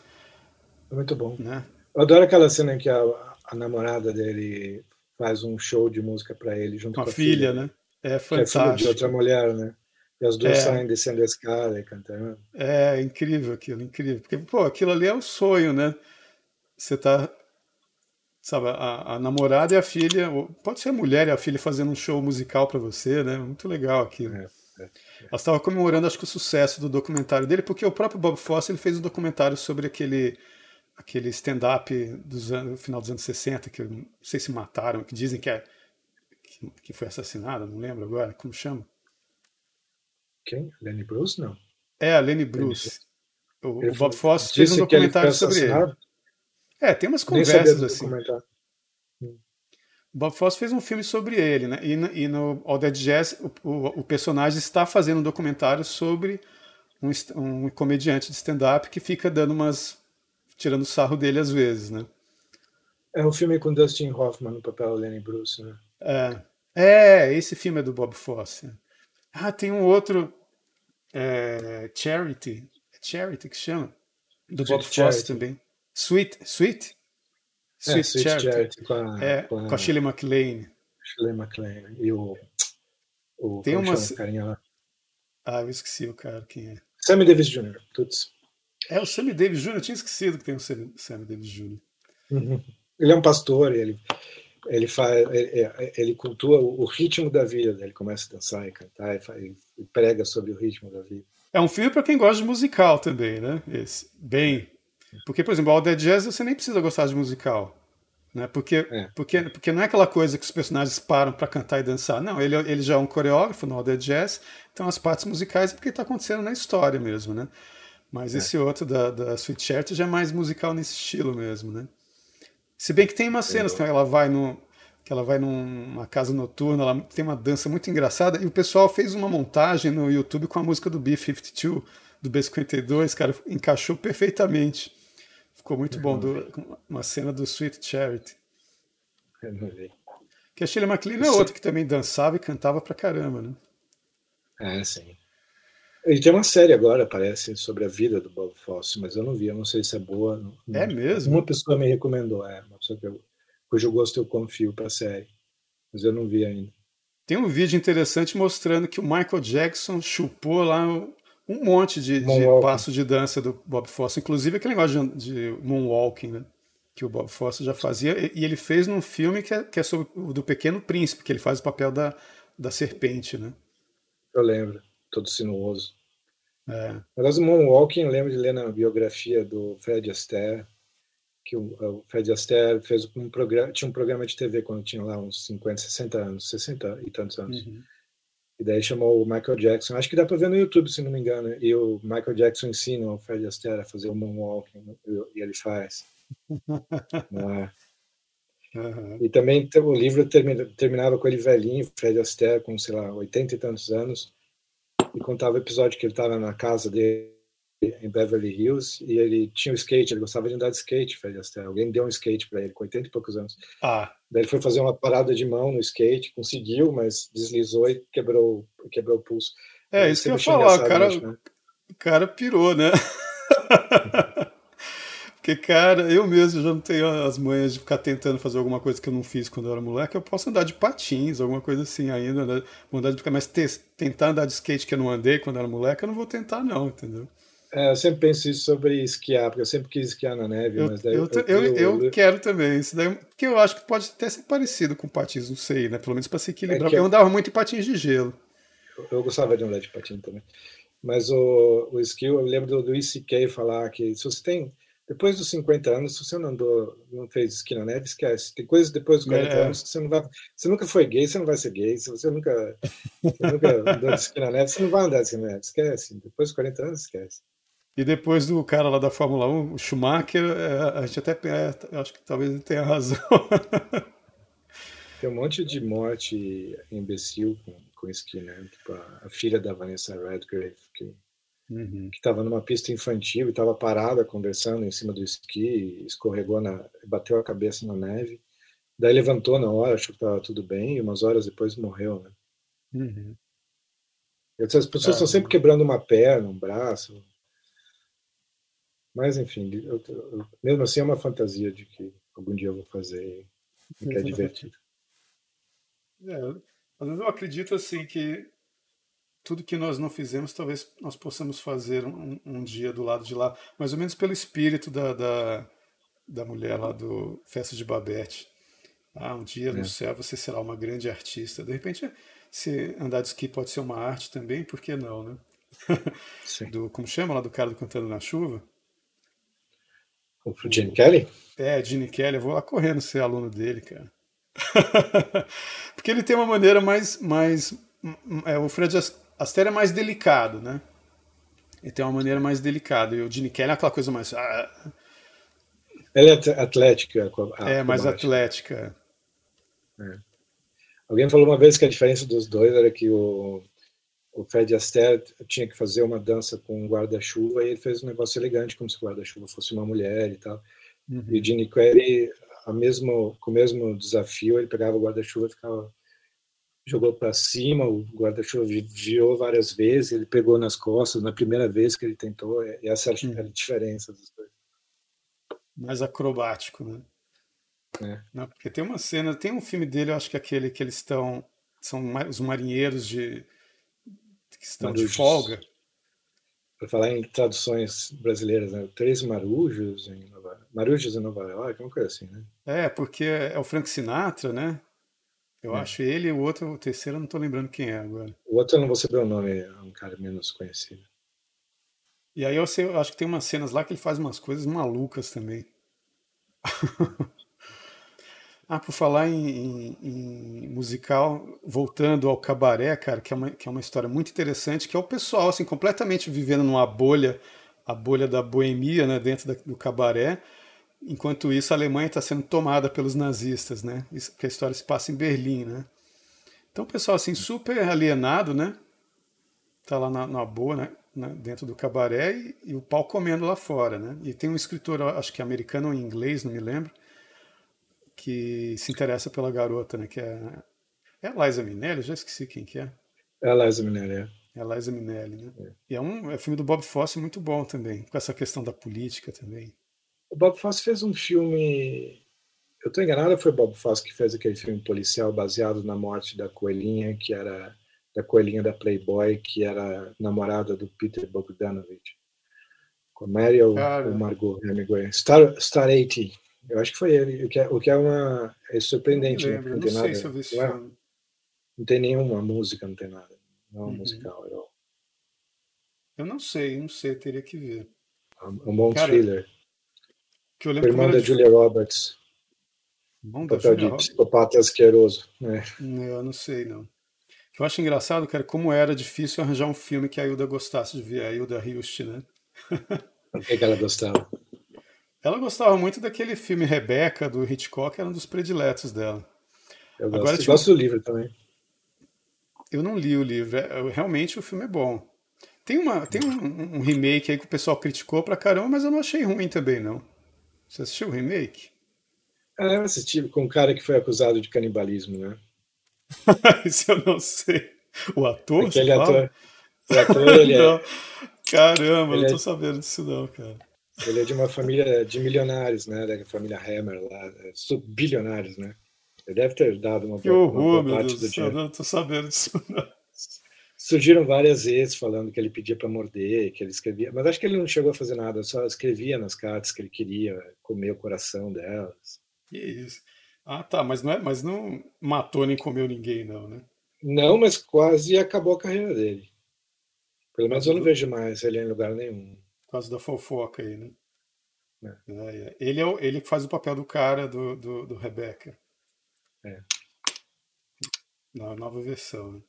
É muito bom. Né? Eu adoro aquela cena em que a, a namorada dele faz um show de música para ele junto com a, com a filha, filha, né? É fantástico. Que é de outra mulher, né? E as duas É. saem descendo a escada e cantando. É incrível aquilo, incrível. Porque, pô, aquilo ali é o sonho, né? Você tá, sabe, a, a namorada e a filha, pode ser a mulher e a filha fazendo um show musical pra você, né? Muito legal aquilo. É, é, Elas estavam comemorando, acho que o sucesso do documentário dele, porque o próprio Bob Fosse ele fez um documentário sobre aquele aquele stand-up anos, final dos anos 60, que não sei se mataram, que dizem que, é, que, que foi assassinado, não lembro agora, como chama? Quem? Lenny Bruce? Não. É, a Lenny Bruce. O, Ele o Bob Fosse fez um ele documentário foi sobre ele. É, tem umas conversas do assim. documentário. O Bob Fosse fez um filme sobre ele, né? E no, e no All Dead Jazz, o, o, o personagem está fazendo um documentário sobre um, um comediante de stand-up que fica dando umas. Tirando sarro dele às vezes, né? É um filme com Dustin Hoffman no papel Lenny Bruce, né? É, é, esse filme é do Bob Fosse. Ah, tem um outro. é, Charity. É Charity que chama? Do Sweet Bob Fosse Charity. também. Sweet? Sweet? é, Sweet Charity, com a, É, com com a Shirley MacLaine. Shirley MacLaine e o, o Tem como uma- chama o carinha lá? Ah, eu esqueci o cara quem é. Sammy Davis Jr. Tuts. É o Sammy Davis Jr., eu tinha esquecido que tem o Sammy, Sammy Davis Jr. Uhum. Ele é um pastor ele ele faz ele, é, ele cultua o, ritmo da vida. Ele começa a dançar e cantar e, faz, e prega sobre o ritmo da vida. É um filme para quem gosta de musical também, né? Esse. Bem. Porque, por exemplo, All Dead Jazz você nem precisa gostar de musical. Né? Porque, É. porque, porque não é aquela coisa que os personagens param para cantar e dançar. Não, ele, ele já é um coreógrafo no All Dead Jazz, então as partes musicais é porque está acontecendo na história mesmo, né? Mas É. esse outro da, da Sweet Charity já é mais musical nesse estilo mesmo, né? Se bem que tem umas cenas que ela vai no que ela vai numa casa noturna, ela tem uma dança muito engraçada e o pessoal fez uma montagem no YouTube com a música do B52, do B52, cara, encaixou perfeitamente. Ficou muito bom, do, uma cena do Sweet Charity. Eu não vi. Que a Shirley MacLaine é outra que também dançava e cantava pra caramba, né? É, sim. E tem uma série agora, parece, sobre a vida do Bob Fosse, mas eu não vi, eu não sei se é boa. não- É mesmo? Uma pessoa me recomendou, é, uma pessoa que eu, cujo gosto eu confio para a série, mas eu não vi ainda. Tem um vídeo interessante mostrando que o Michael Jackson chupou lá um monte de, de passo de dança do Bob Fosse, inclusive aquele negócio de, de moonwalking, né? Que o Bob Fosse já fazia, e, e ele fez num filme que é, que é sobre o do Pequeno Príncipe, que ele faz o papel da, da serpente, né? Eu lembro, todo sinuoso. É. Aliás, o Moonwalking, eu lembro de ler na biografia do Fred Astaire, que o, o Fred Astaire fez um programa, tinha um programa de TV quando tinha lá uns 50, 60 anos, 60 e tantos anos. Uhum. E daí chamou o Michael Jackson, acho que dá para ver no YouTube, se não me engano, e o Michael Jackson ensina o Fred Astaire a fazer o Moonwalking, né, e ele faz. Aham. E também o livro termina- terminava com ele velhinho, Fred Astaire, com, sei lá, 80 e tantos anos, e contava o episódio que ele estava na casa dele em Beverly Hills e ele tinha um skate, ele gostava de andar de skate, Fred Astaire. Alguém deu um skate para ele, com 80 e poucos anos. Ah, Daí ele foi fazer uma parada de mão no skate, conseguiu, mas deslizou e quebrou, quebrou o pulso. é isso que eu ia falar, o cara, né? o cara pirou, né? Porque, cara, eu mesmo já não tenho as manhas de ficar tentando fazer alguma coisa que eu não fiz quando eu era moleque. Eu posso andar de patins, alguma coisa assim ainda, né? Andar de... Mas te- tentar andar de skate que eu não andei quando eu era moleque, eu não vou tentar, não, entendeu? É, eu sempre penso isso sobre esquiar, porque eu sempre quis esquiar na neve, Eu, mas daí eu, eu, eu, eu- quero também. Isso daí, que eu acho que pode até ser parecido com patins, não sei, né? Pelo menos para se equilibrar. É que- Eu andava muito em patins de gelo. Eu gostava de andar de patins também. Mas o, o esqui, eu lembro do, do ICK falar que se você tem, depois dos 50 anos, se você não andou, não fez esqui na neve, esquece. Tem coisas depois dos 40 É. anos que você não vai. Você nunca foi gay, você não vai ser gay. Se você nunca, você nunca andou de esqui na neve, você não vai andar de esqui na neve, esquece. Depois dos 40 anos, esquece. E depois do cara lá da Fórmula 1, o Schumacher, é, a gente até é, acho que talvez ele tenha razão. Tem um monte de morte imbecil com, com esqui, né? Tipo a, a filha da Vanessa Redgrave, que Uhum. que estava numa pista infantil e estava parada conversando em cima do esqui, escorregou na, bateu a cabeça na neve, daí levantou na hora, achou que estava tudo bem e umas horas depois morreu, né? Uhum. Essas pessoas estão Ah. sempre quebrando uma perna, um braço, mas enfim, eu- eu- mesmo assim é uma fantasia de que algum dia eu vou fazer e que é divertido. É, às vezes eu acredito assim que tudo que nós não fizemos, talvez nós possamos fazer um, um dia do lado de lá, mais ou menos pelo espírito da, da, da mulher lá do Festa de Babette. Ah, um dia é. no céu você será uma grande artista. De repente, se andar de esqui pode ser uma arte também, por que não, né? do, como chama lá do cara do Cantando na Chuva? O Gene Kelly? É, Gene Kelly. Eu vou lá correndo ser aluno dele, cara. Porque ele tem uma maneira mais. mais é, o Fred Astaire é mais delicado, né? Ele tem uma maneira mais delicada. E o Gene Kelly é aquela coisa mais. Ah, ele é atlética. É, mais atlética. É. Alguém falou uma vez que a diferença dos dois era que o, o Fred Astaire tinha que fazer uma dança com um guarda-chuva e ele fez um negócio elegante, como se o guarda-chuva fosse uma mulher e tal. Uhum. E o Gene Kelly, a mesmo, com o mesmo desafio, ele pegava o guarda-chuva e ficava jogou para cima, o guarda-chuva virou várias vezes, ele pegou nas costas na primeira vez que ele tentou, e essa era a diferença dos dois mais acrobático, né? É. Não, porque tem uma cena, tem um filme dele, eu acho que é aquele que eles estão, são os marinheiros de que estão marujos. de folga. Para falar em traduções brasileiras, né? Três marujos em Nova, marujos em Nova York, uma coisa assim, né? É, porque é o Frank Sinatra, né? Eu é. acho ele, o outro, o terceiro, eu não estou lembrando quem é agora. O outro eu não vou saber o nome, é um cara menos conhecido. E aí eu, sei, eu acho que tem umas cenas lá que ele faz umas coisas malucas também. ah, por falar em, em, em, musical, voltando ao cabaré, cara, que é, uma, que é uma história muito interessante, que é o pessoal assim completamente vivendo numa bolha, a bolha da boemia, né, dentro da, do cabaré. Enquanto isso, a Alemanha está sendo tomada pelos nazistas, né? Isso, que a história se passa em Berlim, né? Então, o pessoal assim super alienado, né? Tá lá na, na boa, né? né, dentro do cabaré e, e, o pau comendo lá fora. Né? E tem um escritor, acho que americano ou inglês, não me lembro, que se interessa pela garota, né, que é, é a Liza Minnelli, já esqueci quem que é. É a Liza Minnelli, é. É a Liza Minnelli, né? É. E é um é filme do Bob Fosse muito bom também, com essa questão da política também. O Bob Fosse fez um filme eu estou enganado, foi o Bob Fosse que fez aquele filme policial baseado na morte da coelhinha, que era da coelhinha da Playboy, que era namorada do Peter Bogdanovich. Com a Mary ou, ou Margot Hemingway. Star, Star 80. Eu acho que foi ele, o que é, o que é uma. É surpreendente, não, né? não, tem nada. não, é, não tem nenhuma música, não tem nada. Não é um uhum. musical all. Eu não sei, não sei, teria que ver. É um bom Cara, thriller. Que eu lembro irmã da Julia Roberts. Bom papel de psicopata asqueroso. Né? Eu não sei, não. Eu acho engraçado, cara, como era difícil arranjar um filme que a Hilda gostasse de ver, a Hilda Hilst, né? Por que, que ela gostava? Ela gostava muito daquele filme Rebeca, do Hitchcock, era um dos prediletos dela. Eu gosto, Agora, tipo, gosto do livro também. Eu não li o livro, é, realmente o filme é bom. Tem, uma, tem um, um, remake aí que o pessoal criticou pra caramba, mas eu não achei ruim também, não. Você assistiu o remake? Ah, eu assisti com um cara que foi acusado de canibalismo, né? Isso eu não sei. O ator? Aquele ator. O ator, ele é. Caramba, ele não tô é... sabendo disso, não, cara. Ele é de uma família de milionários, né? Da família Hammer lá, é, bilionários, né? Ele deve ter dado uma, que horror, uma boa parte do dinheiro. Não tô sabendo disso, não. Surgiram várias vezes falando que ele pedia para morder, que ele escrevia, mas acho que ele não chegou a fazer nada, só escrevia nas cartas que ele queria comer o coração delas. Que isso. Ah, tá, mas não, é, mas não matou nem comeu ninguém, não, né? Não, mas quase acabou a carreira dele. Pelo menos eu não vejo mais ele em lugar nenhum. Por causa da fofoca aí, né? É. É, é. Ele é o, ele que faz o papel do cara do, do, do Rebecca. É. Na nova versão, né?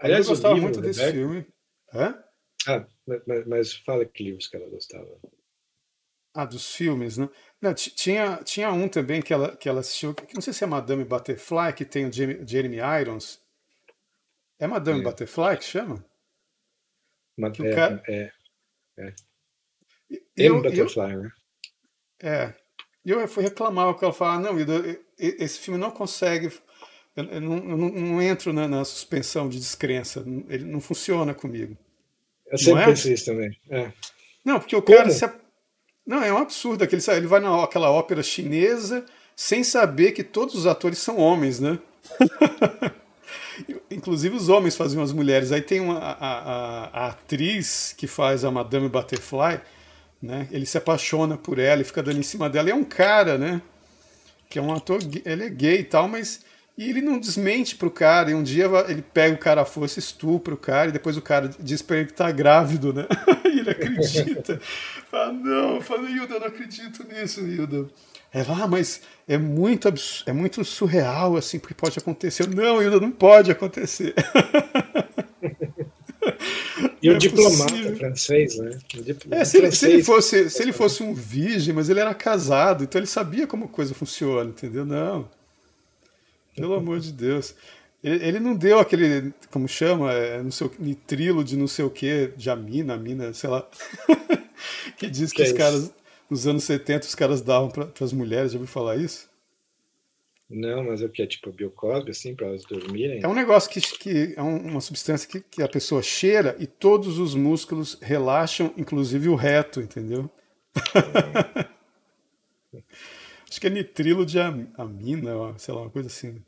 Aliás, eu gostava muito desse filme. Hã? Ah, mas, mas fala que livros que ela gostava. Ah, dos filmes, né? Não, tinha, tinha um também que ela, que ela assistiu, que não sei se é Madame Butterfly, que tem o Jeremy Irons. É Madame é. Butterfly que chama? Mas, que é, cara... é, é. Eu, Butterfly, eu, né? É. E eu fui reclamar com ela, falar, não, esse filme não consegue, eu não, eu não, não entro na, na, suspensão de descrença, ele não funciona comigo. Eu sempre é? pensei isso também. É. Não, porque o Como? cara se, não, é um absurdo. Aquele, ele vai naquela ópera chinesa sem saber que todos os atores são homens, né? inclusive os homens faziam as mulheres. Aí tem uma, a, a, a atriz que faz a Madame Butterfly, né? Ele se apaixona por ela e fica dando em cima dela. E é um cara, né? Que é um ator, ele é gay e tal, mas e ele não desmente pro cara, e um dia ele pega o cara à força, estupra o cara, e depois o cara diz pra ele que tá grávido, né? e ele acredita. fala, não, fala, Hilda, eu não acredito nisso, Hilda. Ela, ah, mas é muito, é muito surreal, assim, porque pode acontecer. Não, Hilda, não pode acontecer. E o é diplomata possível. francês, né? É, se, ele, se, ele fosse, se ele fosse um virgem, mas ele era casado, então ele sabia como a coisa funciona, entendeu? Não. Pelo amor de Deus. Ele, ele não deu aquele, como chama, é, no seu nitrilo de não sei o que, de amina, amina, sei lá. que diz que, que os é caras, nos anos 70, os caras davam para as mulheres, já ouviu falar isso? Não, mas é o que? É tipo biocosme, assim, para elas dormirem? É um negócio que, que é uma substância que, que a pessoa cheira e todos os músculos relaxam, inclusive o reto, entendeu? Acho que é nitrilo de amina, sei lá, uma coisa assim.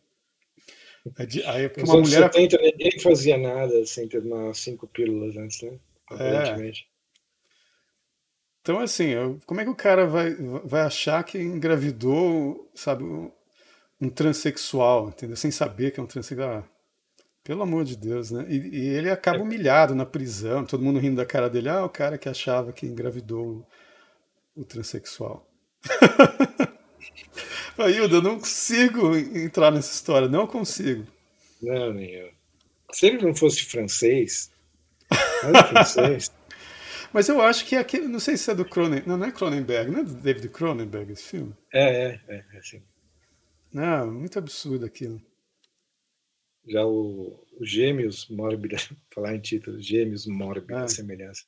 É aí, porque uma mulher... 70, ninguém fazia nada sem ter umas cinco pílulas antes, né? Aparentemente. É. Então, assim, como é que o cara vai, vai achar que engravidou, sabe, um transexual, entendeu? Sem saber que é um transexual. Ah, pelo amor de Deus, né? E, e, ele acaba é. humilhado na prisão, todo mundo rindo da cara dele. Ah, o cara que achava que engravidou o, o transexual. Ailda, eu não consigo entrar nessa história, não consigo. Não, nem eu. Se ele não fosse francês, não é francês. Mas eu acho que é aquele, não sei se é do Cronenberg, não, não é Cronenberg, não é do David Cronenberg esse filme? É, é, é, é sim. Não, muito absurdo aquilo. Já o, o Gêmeos Mórbida, falar em título, Gêmeos Mórbida, ah. semelhança,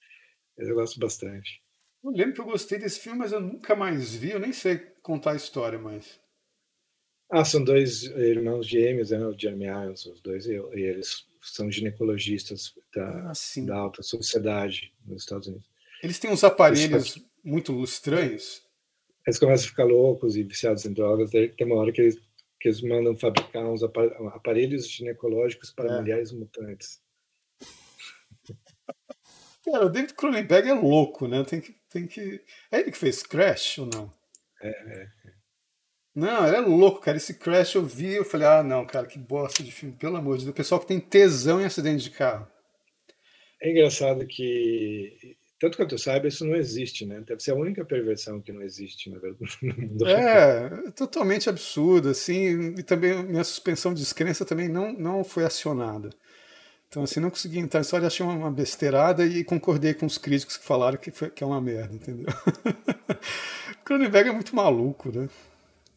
eu gosto bastante. Eu lembro que eu gostei desse filme, mas eu nunca mais vi, eu nem sei contar a história mais. Ah, são dois irmãos gêmeos, né, o Jeremy Irons, os dois, e, e eles são ginecologistas da, ah, da, alta sociedade nos Estados Unidos. Eles têm uns aparelhos eles, muito estranhos. Eles começam a ficar loucos e viciados em drogas, tem uma hora que eles, que eles mandam fabricar uns aparelhos ginecológicos para é. mulheres mutantes. Cara, o David Cronenberg é louco, né? Tem que, tem que... É ele que fez Crash ou não? É, é. Não, ele é louco, cara. Esse Crash eu vi, eu falei, ah, não, cara, que bosta de filme, pelo amor de Deus. O pessoal que tem tesão em acidente de carro. É engraçado que, tanto quanto eu saiba, isso não existe, né? Deve ser a única perversão que não existe, na verdade, no mundo É, totalmente absurdo, assim, e também minha suspensão de descrença também não, não foi acionada. Então, assim, não consegui entrar só achei uma besteirada e concordei com os críticos que falaram que, foi, que é uma merda, entendeu? Cronenberg é muito maluco, né?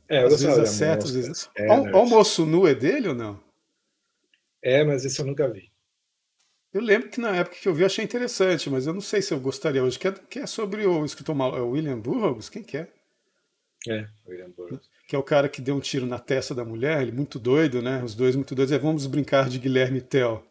É, eu às vezes acerta, às vezes... É, Almoço nu é dele ou não? É, mas isso eu nunca vi. Eu lembro que na época que eu vi eu achei interessante, mas eu não sei se eu gostaria hoje. Que é, que é sobre o escritor é William Burroughs? Quem que é? É, William Burroughs. Que é o cara que deu um tiro na testa da mulher, ele muito doido, né? Os dois muito doidos. É, vamos brincar de Guilherme Tell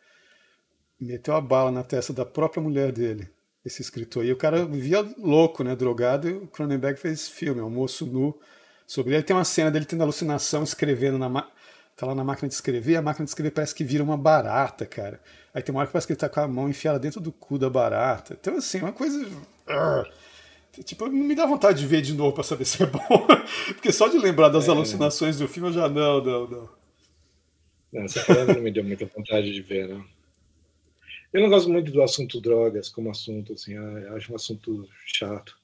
meteu a bala na testa da própria mulher dele, esse escritor. E o cara vivia louco, né, drogado, e o Cronenberg fez esse filme, Almoço Nu, sobre ele. Tem uma cena dele tendo alucinação, escrevendo na tá lá na máquina de escrever, e a máquina de escrever parece que vira uma barata, cara. Aí tem uma hora que parece que ele tá com a mão enfiada dentro do cu da barata. Então, assim, uma coisa... Tipo, não me dá vontade de ver de novo para saber se é bom. Porque só de lembrar das é, alucinações do filme eu já não, não, não. Não, essa não me deu muita vontade de ver, não. Eu não gosto muito do assunto drogas como assunto, assim, acho um assunto chato.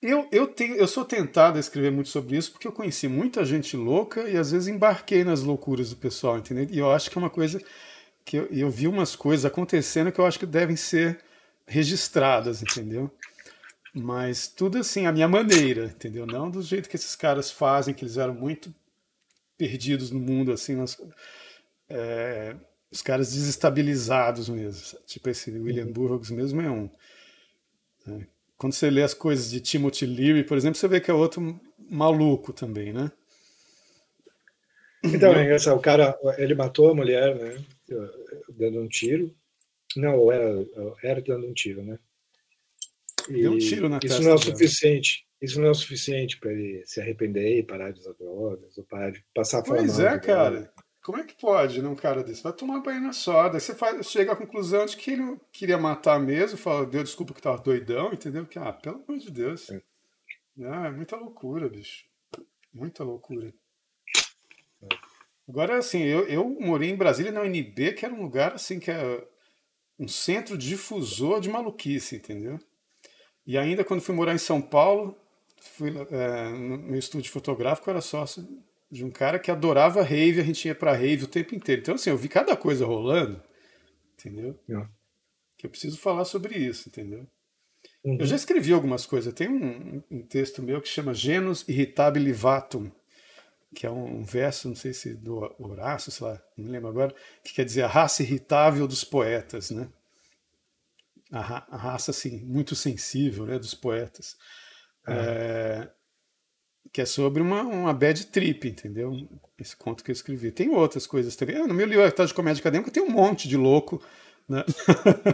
Eu, eu, tenho, eu sou tentado a escrever muito sobre isso porque eu conheci muita gente louca e às vezes embarquei nas loucuras do pessoal, entendeu? E eu acho que é uma coisa que eu, eu vi umas coisas acontecendo que eu acho que devem ser registradas, entendeu? Mas tudo assim, a minha maneira, entendeu? Não do jeito que esses caras fazem, que eles eram muito perdidos no mundo, assim, nas, é, os caras desestabilizados mesmo. Tipo esse William uhum. Burroughs mesmo é um. Né? Quando você lê as coisas de Timothy Leary, por exemplo, você vê que é outro maluco também, né? Então, é engraçado, o cara, ele matou a mulher, né? Dando um tiro. Não, era, era dando um tiro, né? E Deu um tiro na Isso não é o suficiente. Isso não é o suficiente para ele se arrepender e parar de usar drogas, ou parar de passar fome. Pois é, cara. Como é que pode, né, um cara desse? Vai tomar banho na soda. Aí você faz, chega à conclusão de que ele queria matar mesmo, fala, deu desculpa que tava doidão, entendeu? Que, ah, pelo amor de Deus. Ah, é muita loucura, bicho. Muita loucura. Agora, assim, eu, eu morei em Brasília, na UNB, que era um lugar, assim, que é um centro difusor de maluquice, entendeu? E ainda quando fui morar em São Paulo, fui é, no meu estúdio fotográfico, era sócio de um cara que adorava rave, a gente ia pra rave o tempo inteiro. Então, assim, eu vi cada coisa rolando, entendeu? É. Que eu preciso falar sobre isso, entendeu? Uhum. Eu já escrevi algumas coisas. Tem um, um, texto meu que chama Genus Irritabilivatum, que é um verso, não sei se do Horácio, sei lá, não me lembro agora, que quer dizer a raça irritável dos poetas, né? A, ra a raça, assim, muito sensível, né, dos poetas. É. É, que é sobre uma, uma bad trip, entendeu? Esse conto que eu escrevi. Tem outras coisas também. Ah, no meu livro de Comédia Acadêmica tem um monte de louco né?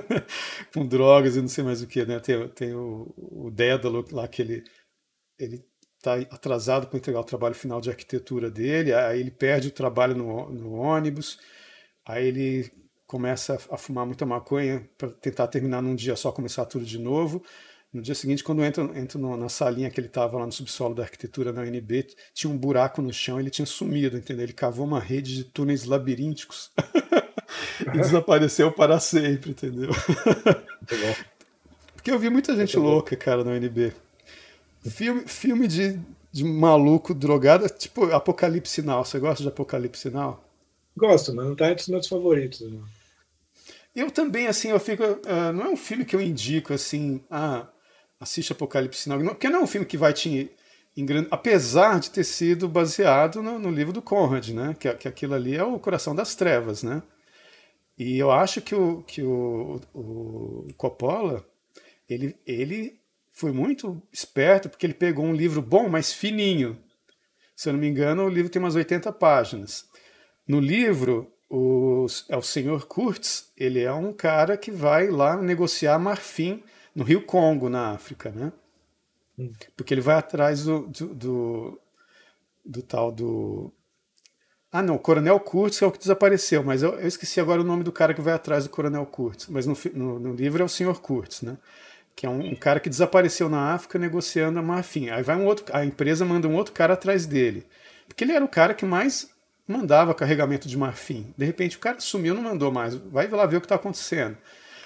com drogas e não sei mais o que. Né? Tem, tem o, o Dédalo lá que ele, ele está atrasado para entregar o trabalho final de arquitetura dele, aí ele perde o trabalho no, no ônibus, aí ele começa a fumar muita maconha para tentar terminar num dia só, começar tudo de novo. No dia seguinte, quando eu entro, entro na salinha que ele estava lá no subsolo da arquitetura na UNB, tinha um buraco no chão, ele tinha sumido, entendeu? Ele cavou uma rede de túneis labirínticos e desapareceu para sempre, entendeu? Porque eu vi muita gente louca, cara, na UNB. Filme, filme de, de maluco drogado, tipo Apocalipse Now. Você gosta de Apocalipse Now? Gosto, mas não tá entre os meus favoritos. Não. Eu também, assim, eu fico. Uh, não é um filme que eu indico, assim, ah, assiste Apocalipse Sinal, porque não é um filme que vai te engrandar, apesar de ter sido baseado no, no, livro do Conrad, né? Que, que aquilo ali é o coração das trevas, né? E eu acho que o, que o, o Coppola, ele, ele foi muito esperto, porque ele pegou um livro bom, mas fininho. Se eu não me engano, o livro tem umas 80 páginas. No livro, o, é o senhor Kurtz, ele é um cara que vai lá negociar marfim no Rio Congo, na África, né? Hum. Porque ele vai atrás do, do, do, do, tal do. Ah, não, o Coronel Kurtz é o que desapareceu, mas eu, eu, esqueci agora o nome do cara que vai atrás do Coronel Kurtz. Mas no, no, no livro é o Sr. Kurtz, né? Que é um, um, cara que desapareceu na África negociando a marfim. Aí vai um outro, a empresa manda um outro cara atrás dele. Porque ele era o cara que mais mandava carregamento de marfim. De repente o cara sumiu, não mandou mais. Vai lá ver o que está acontecendo.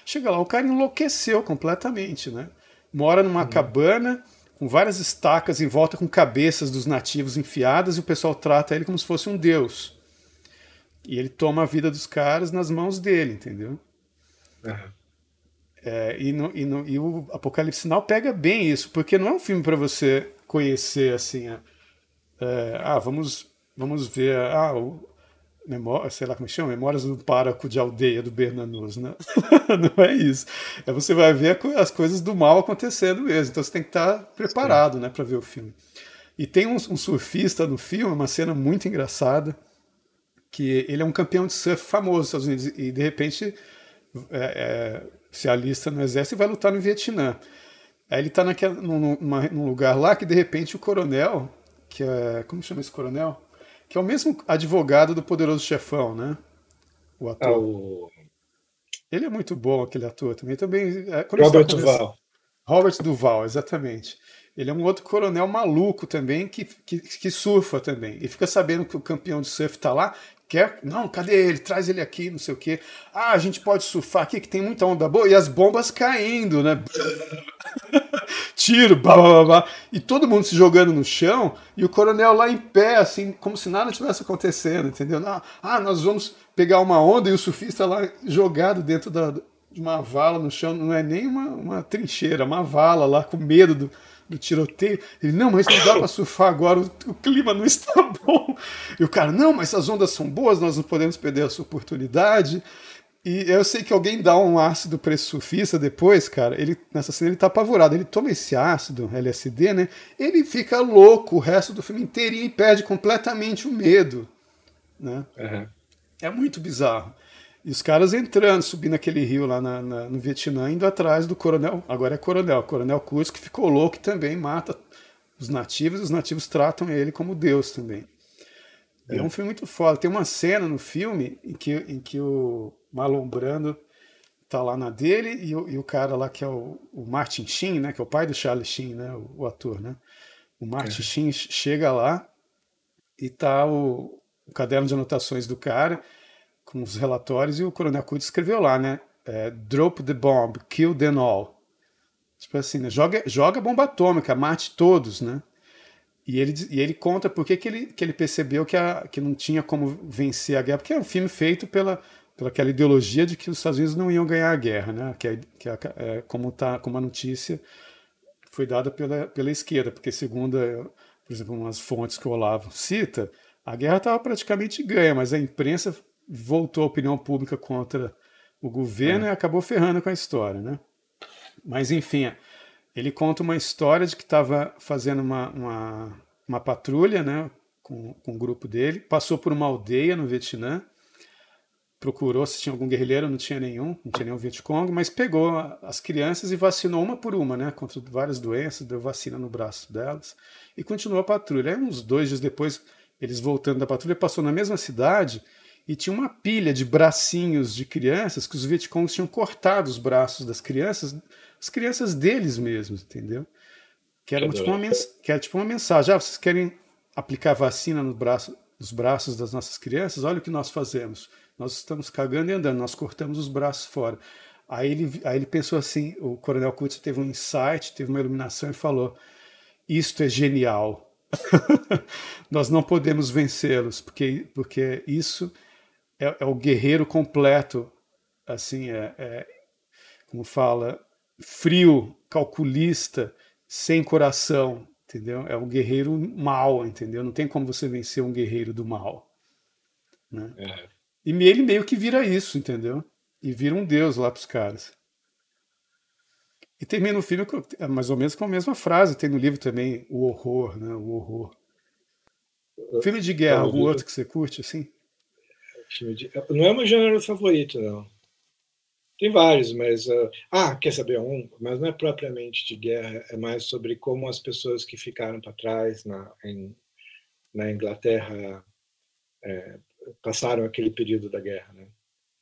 Chega lá, o cara enlouqueceu completamente, né? Mora numa uhum. cabana com várias estacas em volta com cabeças dos nativos enfiadas e o pessoal trata ele como se fosse um deus. E ele toma a vida dos caras nas mãos dele, entendeu? Uhum. É, e, no, e, no, e, o Apocalipse Sinal pega bem isso, porque não é um filme para você conhecer assim. É, é, ah, vamos, vamos ver. Ah, o, memória, sei lá como chama, Memórias do Páraco de Aldeia do Bernanos, né? não é isso. É você vai ver as coisas do mal acontecendo mesmo. Então você tem que estar preparado, né, para ver o filme. E tem um, um, surfista no filme, uma cena muito engraçada, que ele é um campeão de surf famoso nos Estados Unidos e de repente é, é, se alista no exército e vai lutar no Vietnã. Aí ele está num, num lugar lá que de repente o coronel, que é como chama esse coronel? Que é o mesmo advogado do Poderoso Chefão, né? O ator. Ah, o... Ele é muito bom, aquele ator também. também é, Robert Duval. Robert Duval, exatamente. Ele é um outro coronel maluco também que, que, que surfa também. E fica sabendo que o campeão de surf está lá. Quer? Não, cadê ele? Traz ele aqui, não sei o quê. Ah, a gente pode surfar aqui que tem muita onda boa. E as bombas caindo, né? tiro, blá, blá, blá, e todo mundo se jogando no chão, e o coronel lá em pé, assim, como se nada tivesse acontecendo, entendeu? Ah, nós vamos pegar uma onda e o surfista lá jogado dentro da, de uma vala no chão, não é nem uma, uma trincheira, uma vala lá com medo do, do tiroteio. Ele, não, mas não dá para surfar agora, o, o, clima não está bom. E o cara, não, mas as ondas são boas, nós não podemos perder essa oportunidade. E eu sei que alguém dá um ácido para esse surfista depois, cara. Ele, nessa cena ele tá apavorado. Ele toma esse ácido, LSD, né? Ele fica louco o resto do filme inteirinho e perde completamente o medo. Né? Uhum. É muito bizarro. E os caras entrando, subindo aquele rio lá na, na, no Vietnã, indo atrás do coronel. Agora é coronel, coronel Kurz, que ficou louco e também mata os nativos. Os nativos tratam ele como Deus também. É. é um filme muito foda. Tem uma cena no filme em que, em que o Marlon Brando tá lá na dele e o, e o cara lá que é o, o, Martin Sheen, né? Que é o pai do Charlie Sheen, né? O, o ator, né? O Martin é. Sheen chega lá e tá o, o, caderno de anotações do cara com os relatórios e o Coronel Coote escreveu lá, né? É, Drop the bomb, kill them all. Tipo assim, né? joga, joga bomba atômica, mate todos, né? E ele, e ele conta por que, que, ele, que ele percebeu que, a, que não tinha como vencer a guerra, porque é um filme feito pela, pela aquela ideologia de que os Estados Unidos não iam ganhar a guerra, né? que, é, que é, é, como, tá, como a notícia foi dada pela, pela esquerda, porque segundo, por exemplo, umas fontes que o Olavo cita, a guerra estava praticamente ganha, mas a imprensa voltou a opinião pública contra o governo é. e acabou ferrando com a história. Né? Mas, enfim, ele conta uma história de que estava fazendo uma, uma, uma, patrulha né, com, com o grupo dele, passou por uma aldeia no Vietnã, procurou se tinha algum guerrilheiro, não tinha nenhum, não tinha nenhum Vietcong, mas pegou as crianças e vacinou uma por uma, né, contra várias doenças, deu vacina no braço delas e continuou a patrulha. Aí, uns dois dias depois, eles voltando da patrulha, passou na mesma cidade e tinha uma pilha de bracinhos de crianças que os Vietcongs tinham cortado os braços das crianças as crianças deles mesmos, entendeu? Que era, tipo uma, que era tipo uma mensagem. Ah, vocês querem aplicar vacina no braço, nos braços das nossas crianças? Olha o que nós fazemos. Nós estamos cagando e andando, nós cortamos os braços fora. Aí ele, aí ele pensou assim, o Coronel Kutz teve um insight, teve uma iluminação e falou, isto é genial. nós não podemos vencê-los, porque, porque isso é, é, o guerreiro completo, assim, é, é como fala, frio, calculista, sem coração, entendeu? É um guerreiro mal, entendeu? Não tem como você vencer um guerreiro do mal. Né? É. E ele meio que vira isso, entendeu? E vira um deus lá pros caras. E termina o filme é mais ou menos com a mesma frase. Tem no livro também o horror, né? O horror. Filme de guerra, algum outro que você curte, assim? De... Não é meu gênero favorito, não. Tem vários, mas. Uh, ah, quer saber um? Mas não é propriamente de guerra, é mais sobre como as pessoas que ficaram para trás na, em, na Inglaterra é, passaram aquele período da guerra, né?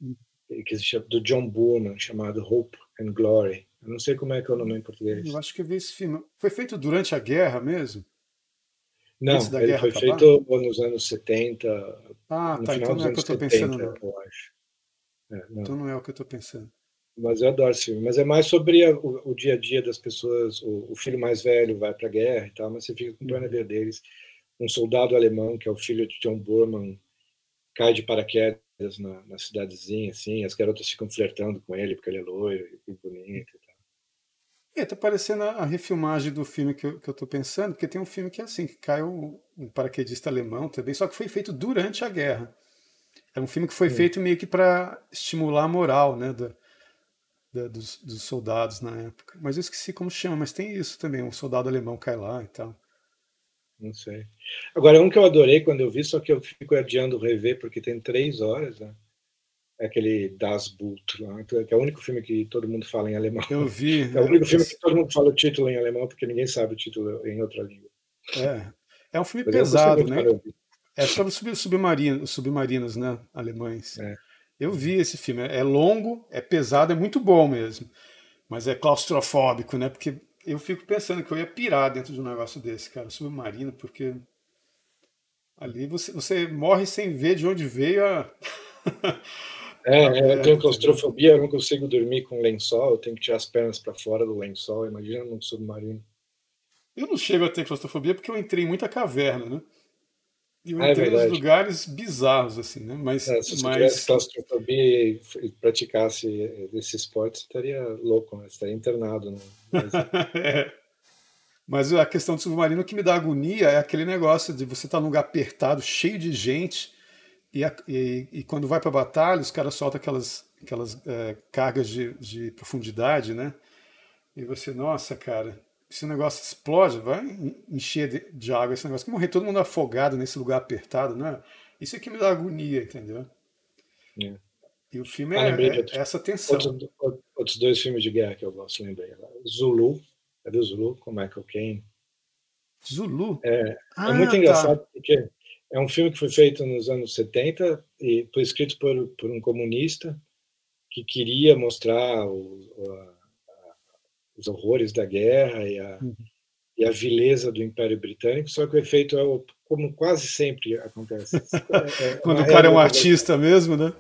Hum. Que se chama, do John Boorman, chamado Hope and Glory. Eu não sei como é que é o nome em português. Eu acho que eu vi esse filme. Foi feito durante a guerra mesmo? Não, ele foi acabar? feito nos anos 70. Ah, tá. Então não é o que eu estou pensando. Não. Eu acho. É, não. Então não é o que eu estou pensando. Mas eu adoro esse filme. Mas é mais sobre a, o, o, dia a dia das pessoas. O, o filho mais velho vai para a guerra e tal, mas você fica com pena uhum. deles. Um soldado alemão, que é o filho de John Borman, cai de paraquedas na, na cidadezinha, assim. As garotas ficam flertando com ele porque ele é loiro e bonito e tal. É, tá parecendo a, refilmagem do filme que eu, que eu tô pensando, porque tem um filme que é assim, que cai um, um paraquedista alemão também, só que foi feito durante a guerra. É um filme que foi Sim. feito meio que para estimular a moral né, da, da, dos, dos, soldados na época. Mas eu esqueci como chama, mas tem isso também, um soldado alemão cai lá e tal. Não sei. Agora, um que eu adorei quando eu vi, só que eu fico adiando rever, porque tem três horas, né? É aquele Das Boot, lá, que é o único filme que todo mundo fala em alemão. Eu vi. É o único filme que todo mundo fala o título em alemão, porque ninguém sabe o título em outra língua. É. É um filme Mas pesado, né? É sobre submarino, submarinos, né? Alemães. É. Eu vi esse filme. É longo, é pesado, é muito bom mesmo. Mas é claustrofóbico, né? Porque eu fico pensando que eu ia pirar dentro de um negócio desse, cara, submarino, porque ali você, você morre sem ver de onde veio a. é, é, eu tenho claustrofobia, eu não consigo dormir com lençol, eu tenho que tirar as pernas para fora do lençol. Imagina num submarino. Eu não chego a ter claustrofobia porque eu entrei em muita caverna, né? E eu é entrei nos lugares bizarros, assim, né? Mas, é, se você mas... tivesse claustrofobia e, praticasse esse esporte, você estaria louco, né? Você estaria internado. Né? Mas... é. Mas a questão do submarino que me dá agonia é aquele negócio de você estar tá num lugar apertado, cheio de gente, e, e, e quando vai para a batalha, os caras soltam aquelas, aquelas é, cargas de, de profundidade, né? E você, nossa, cara, esse negócio explode, vai encher de, de água esse negócio. Morrer todo mundo afogado nesse lugar apertado, né? Isso aqui me dá agonia, entendeu? É. E o filme ah, é, é, essa tensão. Outro, outros dois filmes de guerra que eu gosto, lembrei. Zulu, cadê o Zulu? Com Michael Caine. Zulu? É, é ah, é muito tá. engraçado porque É um filme que foi feito nos anos 70 e foi escrito por, por um comunista que queria mostrar o, a, a, os horrores da guerra e a, uhum. e a vileza do Império Britânico, só que o efeito é o, como quase sempre acontece. É, é Quando o cara é um artista mesmo, né?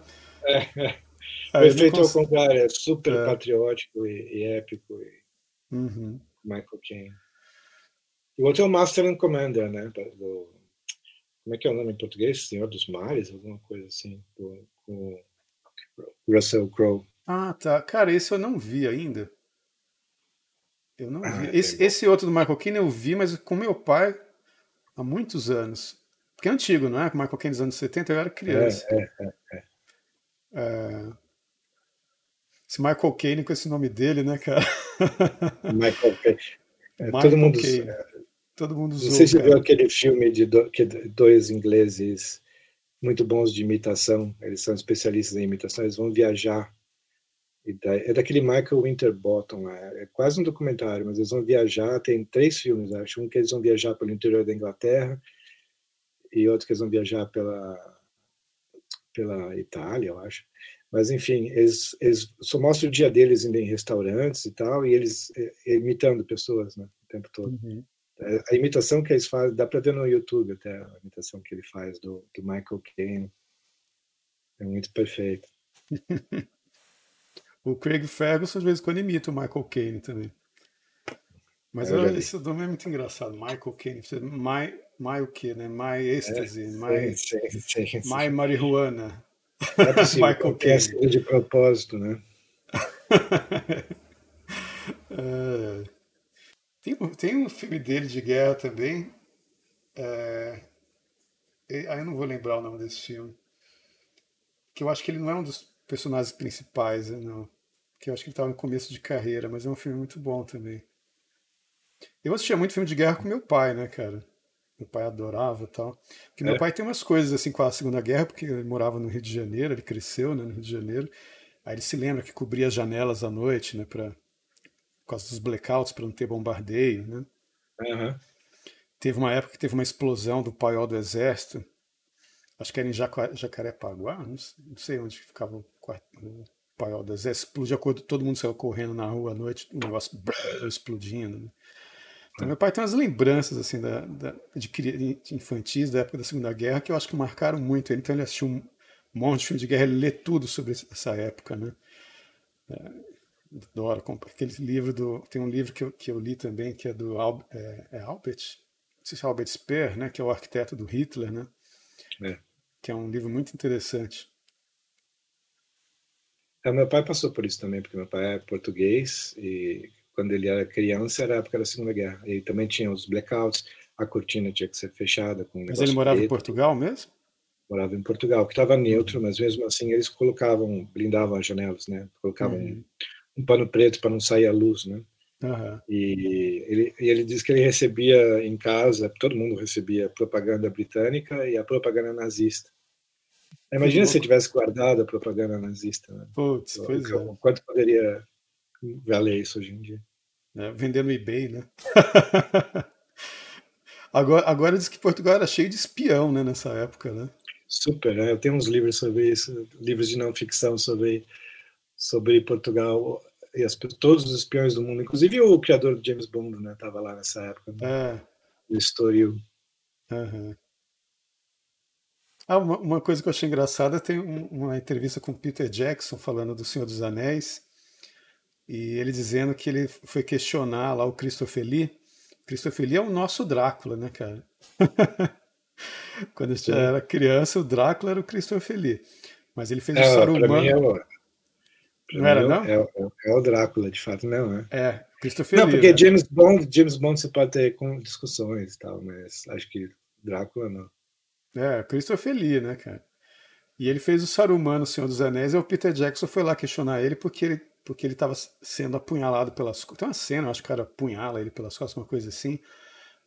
É, é. o efeito ao contrário, é super é. patriótico e, e épico. E uhum. Michael Caine. E o outro é o Master and Commander, né? Do, como é que é o nome em português? Senhor dos Mares, alguma coisa assim, com Russell Crowe. Ah, tá. Cara, esse eu não vi ainda. Eu não ah, vi. Esse, esse, outro do Michael Caine eu vi, mas com meu pai há muitos anos. Porque é antigo, não é? Com Michael Caine dos anos 70, eu era criança. É, é, é, é. é... Esse Michael Caine com esse nome dele, né, cara? Michael Caine. É, todo mundo, Caine. Todo mundo se você viu aquele filme de dois ingleses muito bons de imitação, eles são especialistas em imitação, eles vão viajar. é daquele Michael Winterbottom, é, é quase um documentário, mas eles vão viajar, tem três filmes, acho. Um que eles vão viajar pelo interior da Inglaterra e outro que eles vão viajar pela, pela Itália, eu acho. Mas, enfim, eles, eles só mostram o dia deles indo em restaurantes e tal, e eles é, imitando pessoas né, o tempo todo. Uhum. É, a imitação que eles fazem, dá para ver no YouTube até a imitação que ele faz do, do Michael Caine. É muito perfeito. o Craig Ferguson às vezes quando imita o Michael Caine também. Mas é, esse nome é muito engraçado, Michael Caine. My, my o quê, né? My Ecstasy, é, my, sim, sim, sim, my Marihuana. É possível, Michael Caine. de propósito, né? é. Tem, tem um filme dele de guerra também. É, aí eu não vou lembrar o nome desse filme. Que eu acho que ele não é um dos personagens principais, né, não. Que eu acho que ele estava no começo de carreira, mas é um filme muito bom também. Eu assistia muito filme de guerra com meu pai, né, cara? Meu pai adorava tal. Porque é. meu pai tem umas coisas assim com a Segunda Guerra, porque ele morava no Rio de Janeiro, ele cresceu né, no Rio de Janeiro. Aí ele se lembra que cobria as janelas à noite, né, pra, por causa dos blackouts, para não ter bombardeio, né? Uhum. Teve uma época que teve uma explosão do paiol do exército, acho que era em Jacarepaguá, não sei onde ficava o, o paiol do exército, explodiu, todo mundo saiu correndo na rua à noite, o negócio brrr, explodindo. Né? Então, meu pai tem umas lembranças assim da, da, de, de infantis da época da Segunda Guerra que eu acho que marcaram muito ele. Então ele assistiu um monte de filme de guerra, ele lê tudo sobre essa época, né? Adoro aquele livro do tem um livro que eu, que eu li também que é do é, é Albert se é Albert Speer né que é o arquiteto do Hitler né é. que é um livro muito interessante é, meu pai passou por isso também porque meu pai é português e quando ele era criança era a época da Segunda Guerra e também tinha os blackouts a cortina tinha que ser fechada com um mas ele morava preto. em Portugal mesmo morava em Portugal que estava neutro uhum. mas mesmo assim eles colocavam blindavam as janelas né colocavam uhum um pano preto para não sair a luz, né? Uhum. E ele, ele diz que ele recebia em casa, todo mundo recebia propaganda britânica e a propaganda nazista. Imagina se tivesse guardado a propaganda nazista. Né? Putz, pois o, é. Quanto poderia valer isso hoje em dia? É, vender no eBay, né? agora, agora diz que Portugal era cheio de espião, né, nessa época, né? Super, né? Eu tenho uns livros sobre isso, livros de não ficção sobre sobre Portugal e as, todos os espiões do mundo, inclusive o criador do James Bond, né, estava lá nessa época, né, é. o Estoril. Uhum. Ah, uma, uma, coisa que eu achei engraçada tem um, uma entrevista com Peter Jackson falando do Senhor dos Anéis e ele dizendo que ele foi questionar lá o Christopher Lee. Christopher Lee é o nosso Drácula, né, cara? Quando gente era criança, o Drácula era o Christopher Lee. Mas ele fez é, o Saruman. É não era, não? É, é, é, o Drácula, de fato, não, né? É, Christopher Não, porque né? James Bond, James Bond você pode ter com discussões e tal, mas acho que Drácula não. É, Christopher Lee, né, cara? E ele fez o Saruman no Senhor dos Anéis, e o Peter Jackson foi lá questionar ele porque ele porque ele estava sendo apunhalado pelas Tem uma cena, acho que o cara apunhala ele pelas costas, uma coisa assim,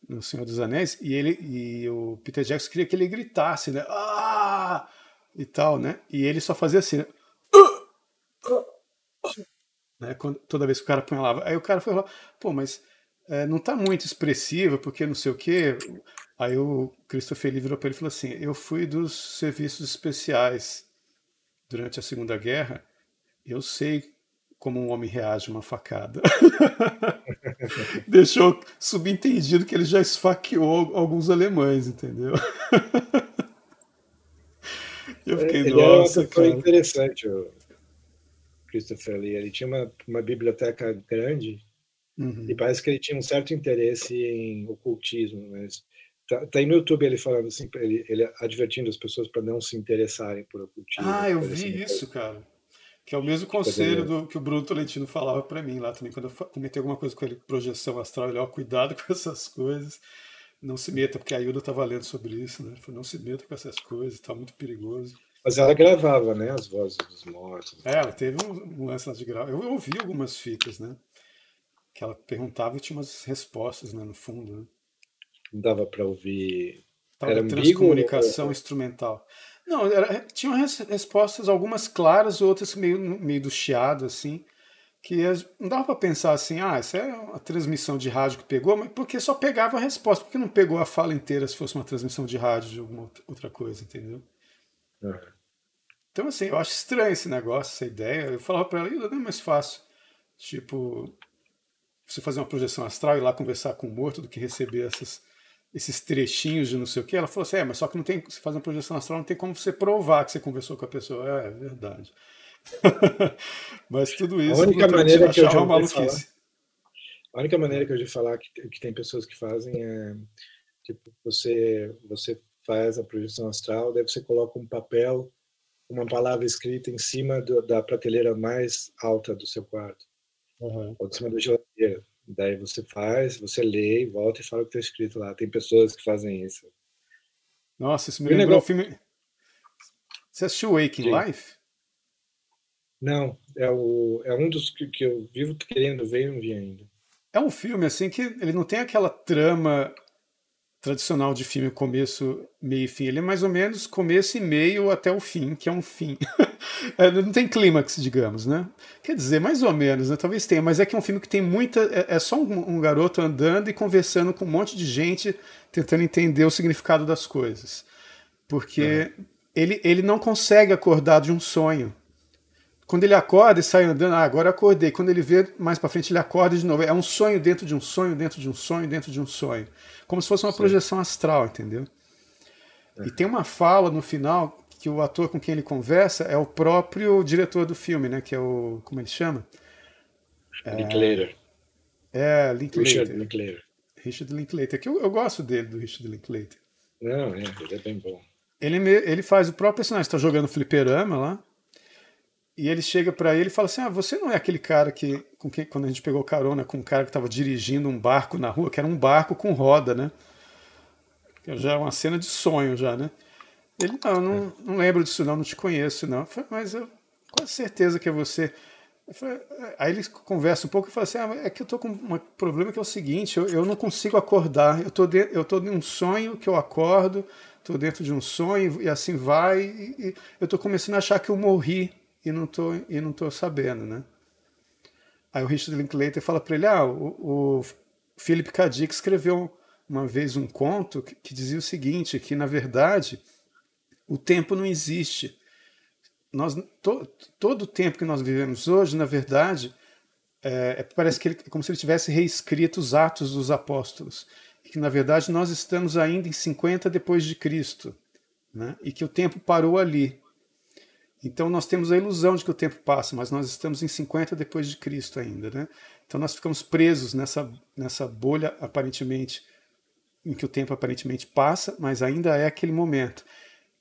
no Senhor dos Anéis, e ele e o Peter Jackson queria que ele gritasse, né? Ah! E tal, né? E ele só fazia assim, né? Né? Quando, toda vez que o cara apunhalava. Aí o cara foi lá, pô, mas é, não está muito expressiva, porque não sei o quê. Aí o Christopher Lee virou para ele e falou assim: Eu fui dos serviços especiais durante a Segunda Guerra, eu sei como um homem reage a uma facada. Deixou subentendido que ele já esfaqueou alguns alemães, entendeu? Eu fiquei, ele nossa, uma cara. interessante, Christopher Lee. Ele tinha uma, uma biblioteca grande uhum. e parece que ele tinha um certo interesse em ocultismo, mas tá, tá aí no YouTube ele falando assim, ele, ele advertindo as pessoas para não se interessarem por ocultismo. Ah, eu vi isso, cara. Que é o mesmo conselho do, que o Bruno Tolentino falava para mim lá também, quando eu comentei alguma coisa com ele, projeção astral, ele, ó, cuidado com essas coisas, não se meta, porque a Ilda estava lendo sobre isso, né? Ele falou, não se meta com essas coisas, tá muito perigoso. Mas ela gravava, né, as vozes dos mortos. É, ela teve um, lance de gravar. Eu ouvi algumas fitas, né? Que ela perguntava e tinha umas respostas, né, no fundo, né? Não dava para ouvir. Tava Era transcomunicação ou... instrumental. Não, era, tinham respostas, algumas claras, outras meio, meio do chiado, assim, que não dava para pensar assim, ah, isso é uma transmissão de rádio que pegou, mas porque só pegava a resposta, porque não pegou a fala inteira se fosse uma transmissão de rádio de alguma outra coisa, entendeu? Uhum. Então, assim, eu acho estranho esse negócio, essa ideia. Eu falava para ela, não é mais fácil, tipo, você fazer uma projeção astral e ir lá conversar com o morto do que receber essas esses trechinhos de não sei o que, ela falou assim, é, mas só que não tem, se faz uma projeção astral, não tem como você provar que você conversou com a pessoa. É, é verdade. mas tudo isso a única maneira que eu já uma falar, A única maneira que eu já falar que, que tem pessoas que fazem é tipo, você, você faz a projeção astral, daí você coloca um papel, uma palavra escrita em cima do, da prateleira mais alta do seu quarto. Uhum. Ou de cima da geladeira. Daí você faz, você lê, volta e fala o que está escrito lá. Tem pessoas que fazem isso. Nossa, isso me e lembrou o filme. Você assistiu Waking Life? Não, é, o, é um dos que, que eu vivo querendo ver e não vi ainda. É um filme assim que ele não tem aquela trama tradicional de filme começo, meio e fim. Ele é mais ou menos começo e meio até o fim, que é um fim. é, não tem clímax, digamos, né? Quer dizer, mais ou menos, né? Talvez tenha, mas é que é um filme que tem muita. É, é só um, um, garoto andando e conversando com um monte de gente, tentando entender o significado das coisas. Porque uhum. ele, ele não consegue acordar de um sonho. Quando ele acorda e sai andando, ah, agora acordei. Quando ele vê mais para frente, ele acorda de novo. É um sonho dentro de um sonho, dentro de um sonho, dentro de um sonho. Como se fosse uma Sim. projeção astral, entendeu? É. E tem uma fala no final que o ator com quem ele conversa é o próprio diretor do filme, né? Que é o. Como ele chama? Linklater. É, é Linklater. Richard Linklater. Richard Linklater, que eu, eu gosto dele, do Richard Linklater. Não, é, ele é bem bom. Ele, ele faz o próprio personagem, está jogando fliperama lá. E ele chega para ele e fala assim: Ah, você não é aquele cara que, com quem, quando a gente pegou carona com um cara que estava dirigindo um barco na rua, que era um barco com roda, né? Que já é uma cena de sonho, já, né? Ele, não, não, não lembro disso, não, não te conheço, não. Eu falei, mas eu com certeza que é você. Falei, aí ele conversa um pouco e fala assim: ah, é que eu tô com um problema que é o seguinte, eu, eu não consigo acordar. Eu tô, de, eu tô em um sonho que eu acordo, tô dentro de um sonho e assim vai, e, e eu tô começando a achar que eu morri e não tô, e não tô sabendo, né? Aí o Richard Linklater fala para ele, ah, o, o Philip K. Dick escreveu uma vez um conto que, que dizia o seguinte, que na verdade o tempo não existe. Nós, to, todo o tempo que nós vivemos hoje, na verdade, é, é, parece que ele, é como se ele tivesse reescrito os atos dos apóstolos. E que, na verdade, nós estamos ainda em 50 depois de Cristo. Né? E que o tempo parou ali. Então nós temos a ilusão de que o tempo passa, mas nós estamos em 50 depois de Cristo ainda, né? Então nós ficamos presos nessa, nessa bolha aparentemente em que o tempo aparentemente passa, mas ainda é aquele momento.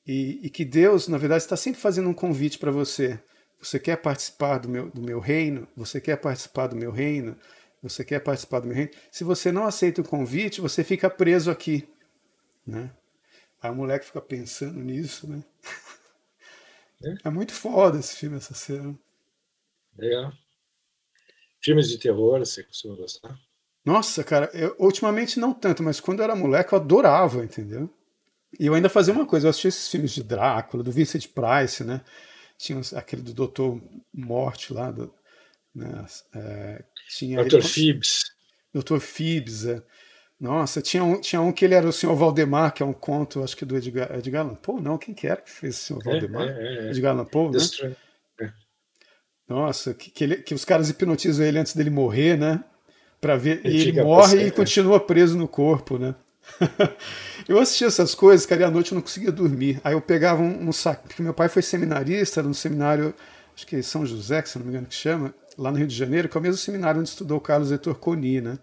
E, e que Deus, na verdade, está sempre fazendo um convite para você. Você quer participar do meu, do meu reino? Você quer participar do meu reino? Você quer participar do meu reino? Se você não aceita o convite, você fica preso aqui, né? Aí o moleque fica pensando nisso, né? É muito foda esse filme, essa cena. Legal. Filmes de terror, você costuma gostar? Nossa, cara, eu, ultimamente não tanto, mas quando eu era moleque eu adorava, entendeu? E eu ainda fazia uma coisa, eu assistia esses filmes de Drácula, do Vincent Price, né? Tinha aquele do Doutor Morte lá, do, né? É, tinha Dr. Phibbs. É. Nossa, tinha um, tinha um que ele era o Senhor Valdemar, que é um conto, acho que do Edgar, Edgar Allan Poe, não, quem que era que fez o Senhor é, Valdemar? É, é, Edgar Allan Poe, né? Nossa, que, que, ele, que, os caras hipnotizam ele antes dele morrer, né? Para ver, e ele morre e continua preso no corpo, né? eu assistia essas coisas, cara, e à noite eu não conseguia dormir. Aí eu pegava um, um saco, porque meu pai foi seminarista, no seminário, acho que São José, que se não me engano que chama, lá no Rio de Janeiro, que é o mesmo seminário onde estudou o Carlos Heitor Coni, né?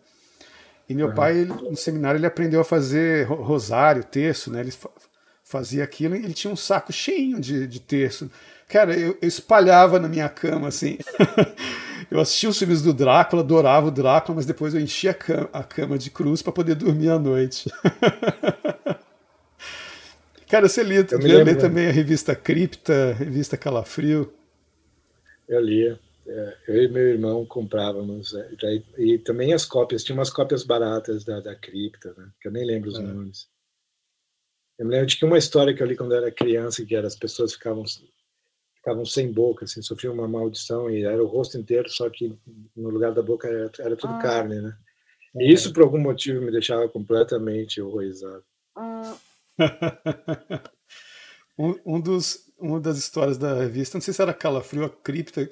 E meu uhum. pai, ele, no seminário, ele aprendeu a fazer rosário, terço, né? Ele fazia aquilo e ele tinha um saco cheio de, de terço. Cara, eu, eu espalhava na minha cama, assim. eu assistia os filmes do Drácula, adorava o Drácula, mas depois eu enchia a cama, a cama de cruz para poder dormir à noite. Cara, você lia, lia, lia também a revista Cripta, a revista Calafrio? Eu lia. Eu e meu irmão comprávamos. É, e também as cópias, tinha umas cópias baratas da, da Cripta, né, que eu nem lembro os é. nomes. Eu me lembro de que uma história que eu li quando eu era criança, que era as pessoas ficavam ficavam sem boca, assim, sofriam uma maldição e era o rosto inteiro, só que no lugar da boca era, era tudo ah. carne, né? E é. isso, por algum motivo, me deixava completamente horrorizado. Ah. um, um, dos, uma das histórias da revista, não sei se era Calafrio, a Cripta,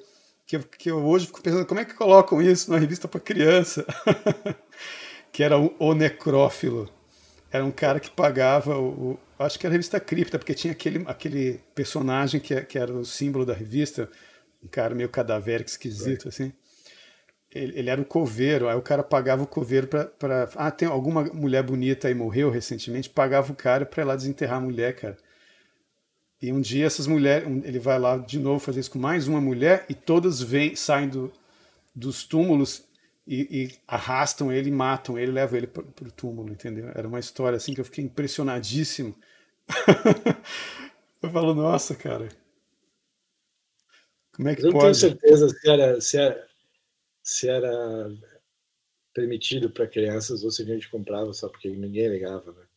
que eu, que eu hoje fico pensando como é que colocam isso na revista para criança, que era o, o Necrófilo. Era um cara que pagava o, acho que era a revista Cripta, porque tinha aquele, aquele personagem que, que era o símbolo da revista, um cara meio cadavérico, esquisito, é. assim. Ele, ele, era um coveiro, aí o cara pagava o coveiro para. Ah, tem alguma mulher bonita aí morreu recentemente, pagava o cara para ir lá desenterrar a mulher, cara. E um dia essas mulheres, ele vai lá de novo fazer isso com mais uma mulher e todas vêm, saem do, dos túmulos e, e, arrastam ele, matam ele, levam ele para o túmulo, entendeu? Era uma história assim que eu fiquei impressionadíssimo. eu falo, nossa, cara. Como é que eu pode? não tenho certeza se era, se era, se era permitido para crianças ou se a gente comprava só porque ninguém ligava, né?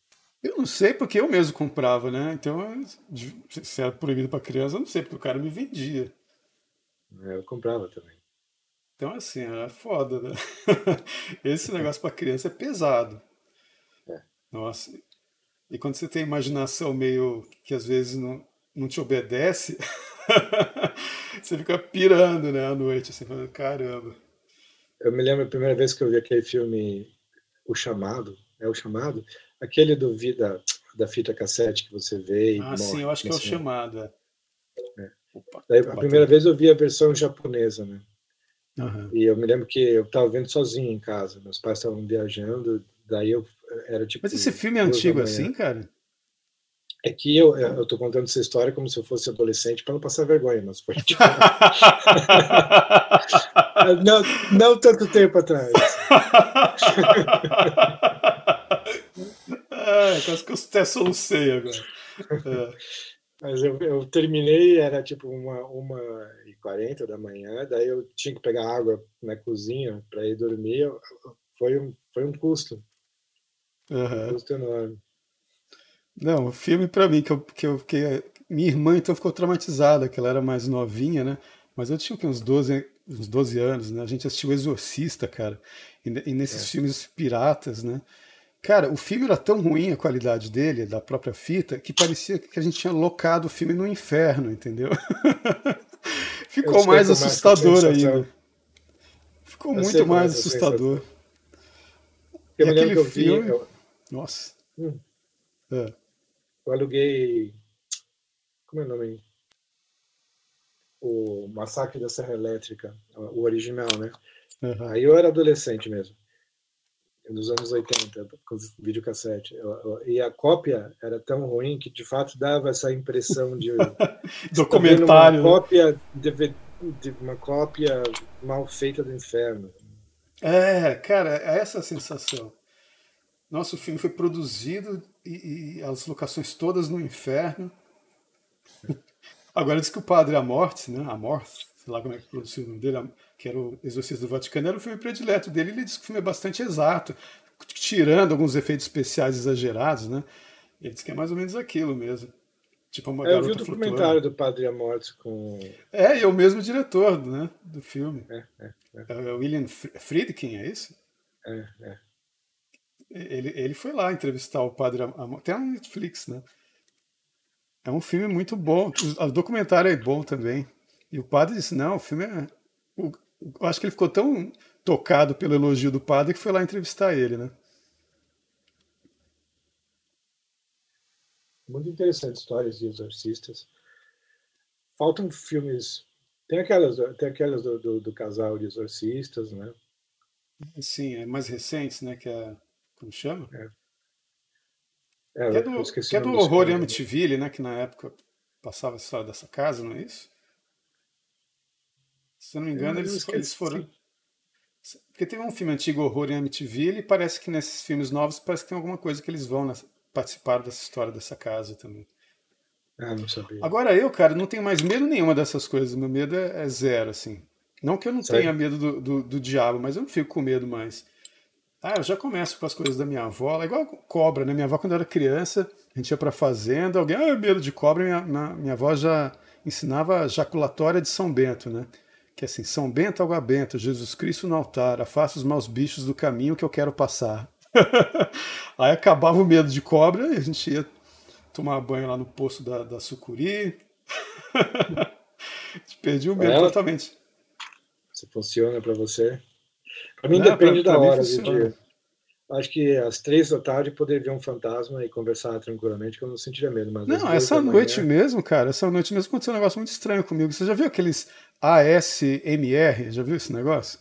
Eu não sei porque eu mesmo comprava, né? Então, se era proibido para criança, eu não sei porque o cara me vendia. É, eu comprava também. Então, assim, é foda, né? Esse negócio para criança é pesado. É. Nossa. E quando você tem imaginação meio que às vezes não, não te obedece, você fica pirando, né, à noite, assim, falando, caramba. Eu me lembro a primeira vez que eu vi aquele filme O Chamado, é o Chamado? Aquele do vida da fita cassete que você vê e Ah, sim, eu acho que é o Chamado, é. é. Opa, Daí, tá a primeira vez eu vi a versão japonesa, né? Uhum. E eu me lembro que eu estava vendo sozinho em casa. Meus pais estavam viajando, daí eu era tipo. Mas esse filme é antigo assim, cara? É que eu, eu tô contando essa história como se eu fosse adolescente para não passar vergonha, mas foi tipo... não, não tanto tempo atrás. ah, quase que eu até solucei agora. É. Mas eu, eu terminei, era tipo uma, uma e quarenta da manhã, daí eu tinha que pegar água na cozinha para ir dormir. Foi um, foi um custo. Uhum. Um custo enorme. Não, o filme para mim, que eu, que eu fiquei. Minha irmã então ficou traumatizada, que ela era mais novinha, né? Mas eu tinha uns 12, uns 12 anos, né? A gente assistiu Exorcista, cara. E, e nesses é. filmes piratas, né? Cara, o filme era tão ruim a qualidade dele, da própria fita, que parecia que a gente tinha locado o filme no inferno, entendeu? Ficou mais assustador ainda. Ficou eu muito mais assustador. Eu e aquele filme. Vi, eu... Nossa. Hum. É. Eu aluguei. Como é o nome? O Massacre da Serra Elétrica, o original, né? Uhum. Aí eu era adolescente mesmo nos anos 80, com videocassete. E a cópia era tão ruim que, de fato, dava essa impressão de... Documentário. Uma cópia, de, de, uma cópia mal feita do inferno. É, cara, é essa a sensação. Nosso filme foi produzido e, e as locações todas no inferno. Agora diz que o Padre Amorte, né? Amorte, sei lá como é que produziu o nome dele, que era o Exorcista do Vaticano, era o filme predileto dele. Ele disse que o filme é bastante exato, tirando alguns efeitos especiais exagerados, né? Ele disse que é mais ou menos aquilo mesmo. Tipo uma é, eu vi o documentário do Padre Amorte com. É, e é o mesmo diretor né, do filme. É, é, é. é o William Friedkin, é isso? É, é. Ele, ele foi lá entrevistar o padre Amor. Tem na Netflix, né? É um filme muito bom. O documentário é bom também. E o padre disse: não, o filme é. eu acho que ele ficou tão tocado pelo elogio do padre que foi lá entrevistar ele, né? Muito interessante histórias de exorcistas. Faltam filmes. Tem aquelas, tem aquelas do, do, do casal de exorcistas, né? Sim, é mais recentes, né? Que é. Como chama? É. É, que é do, que é do horror em Amityville, né? Que na época passava a história dessa casa, não é isso? Se eu não me engano, eles, eles foram. Porque tem um filme antigo horror em Amityville e parece que nesses filmes novos parece que tem alguma coisa que eles vão né, participar dessa história dessa casa também. Ah, não sabia. Agora eu, cara, não tenho mais medo nenhuma dessas coisas. Meu medo é, é zero, assim. Não que eu não Sério? tenha medo do, do, do, diabo, mas eu não fico com medo mais. Ah, eu já começo com as coisas da minha avó. É igual cobra, né? Minha avó, quando eu era criança, a gente ia pra fazenda, alguém, ah, medo de cobra. Minha, minha, minha avó já ensinava a jaculatória de São Bento, né? Que é assim, São Bento, água benta, Jesus Cristo no altar, afasta os maus bichos do caminho que eu quero passar. Aí acabava o medo de cobra e a gente ia tomar banho lá no poço da, da sucuri. a gente perdia o medo Ela, totalmente. Se funciona para você? Para mim Não, depende pra, da pra hora do dia. Acho que às três da tarde poder ver um fantasma e conversar tranquilamente, que eu não sentiria medo. Mas não, essa noite manhã... mesmo, cara, essa noite mesmo aconteceu um negócio muito estranho comigo. Você já viu aqueles ASMR? Já viu esse negócio?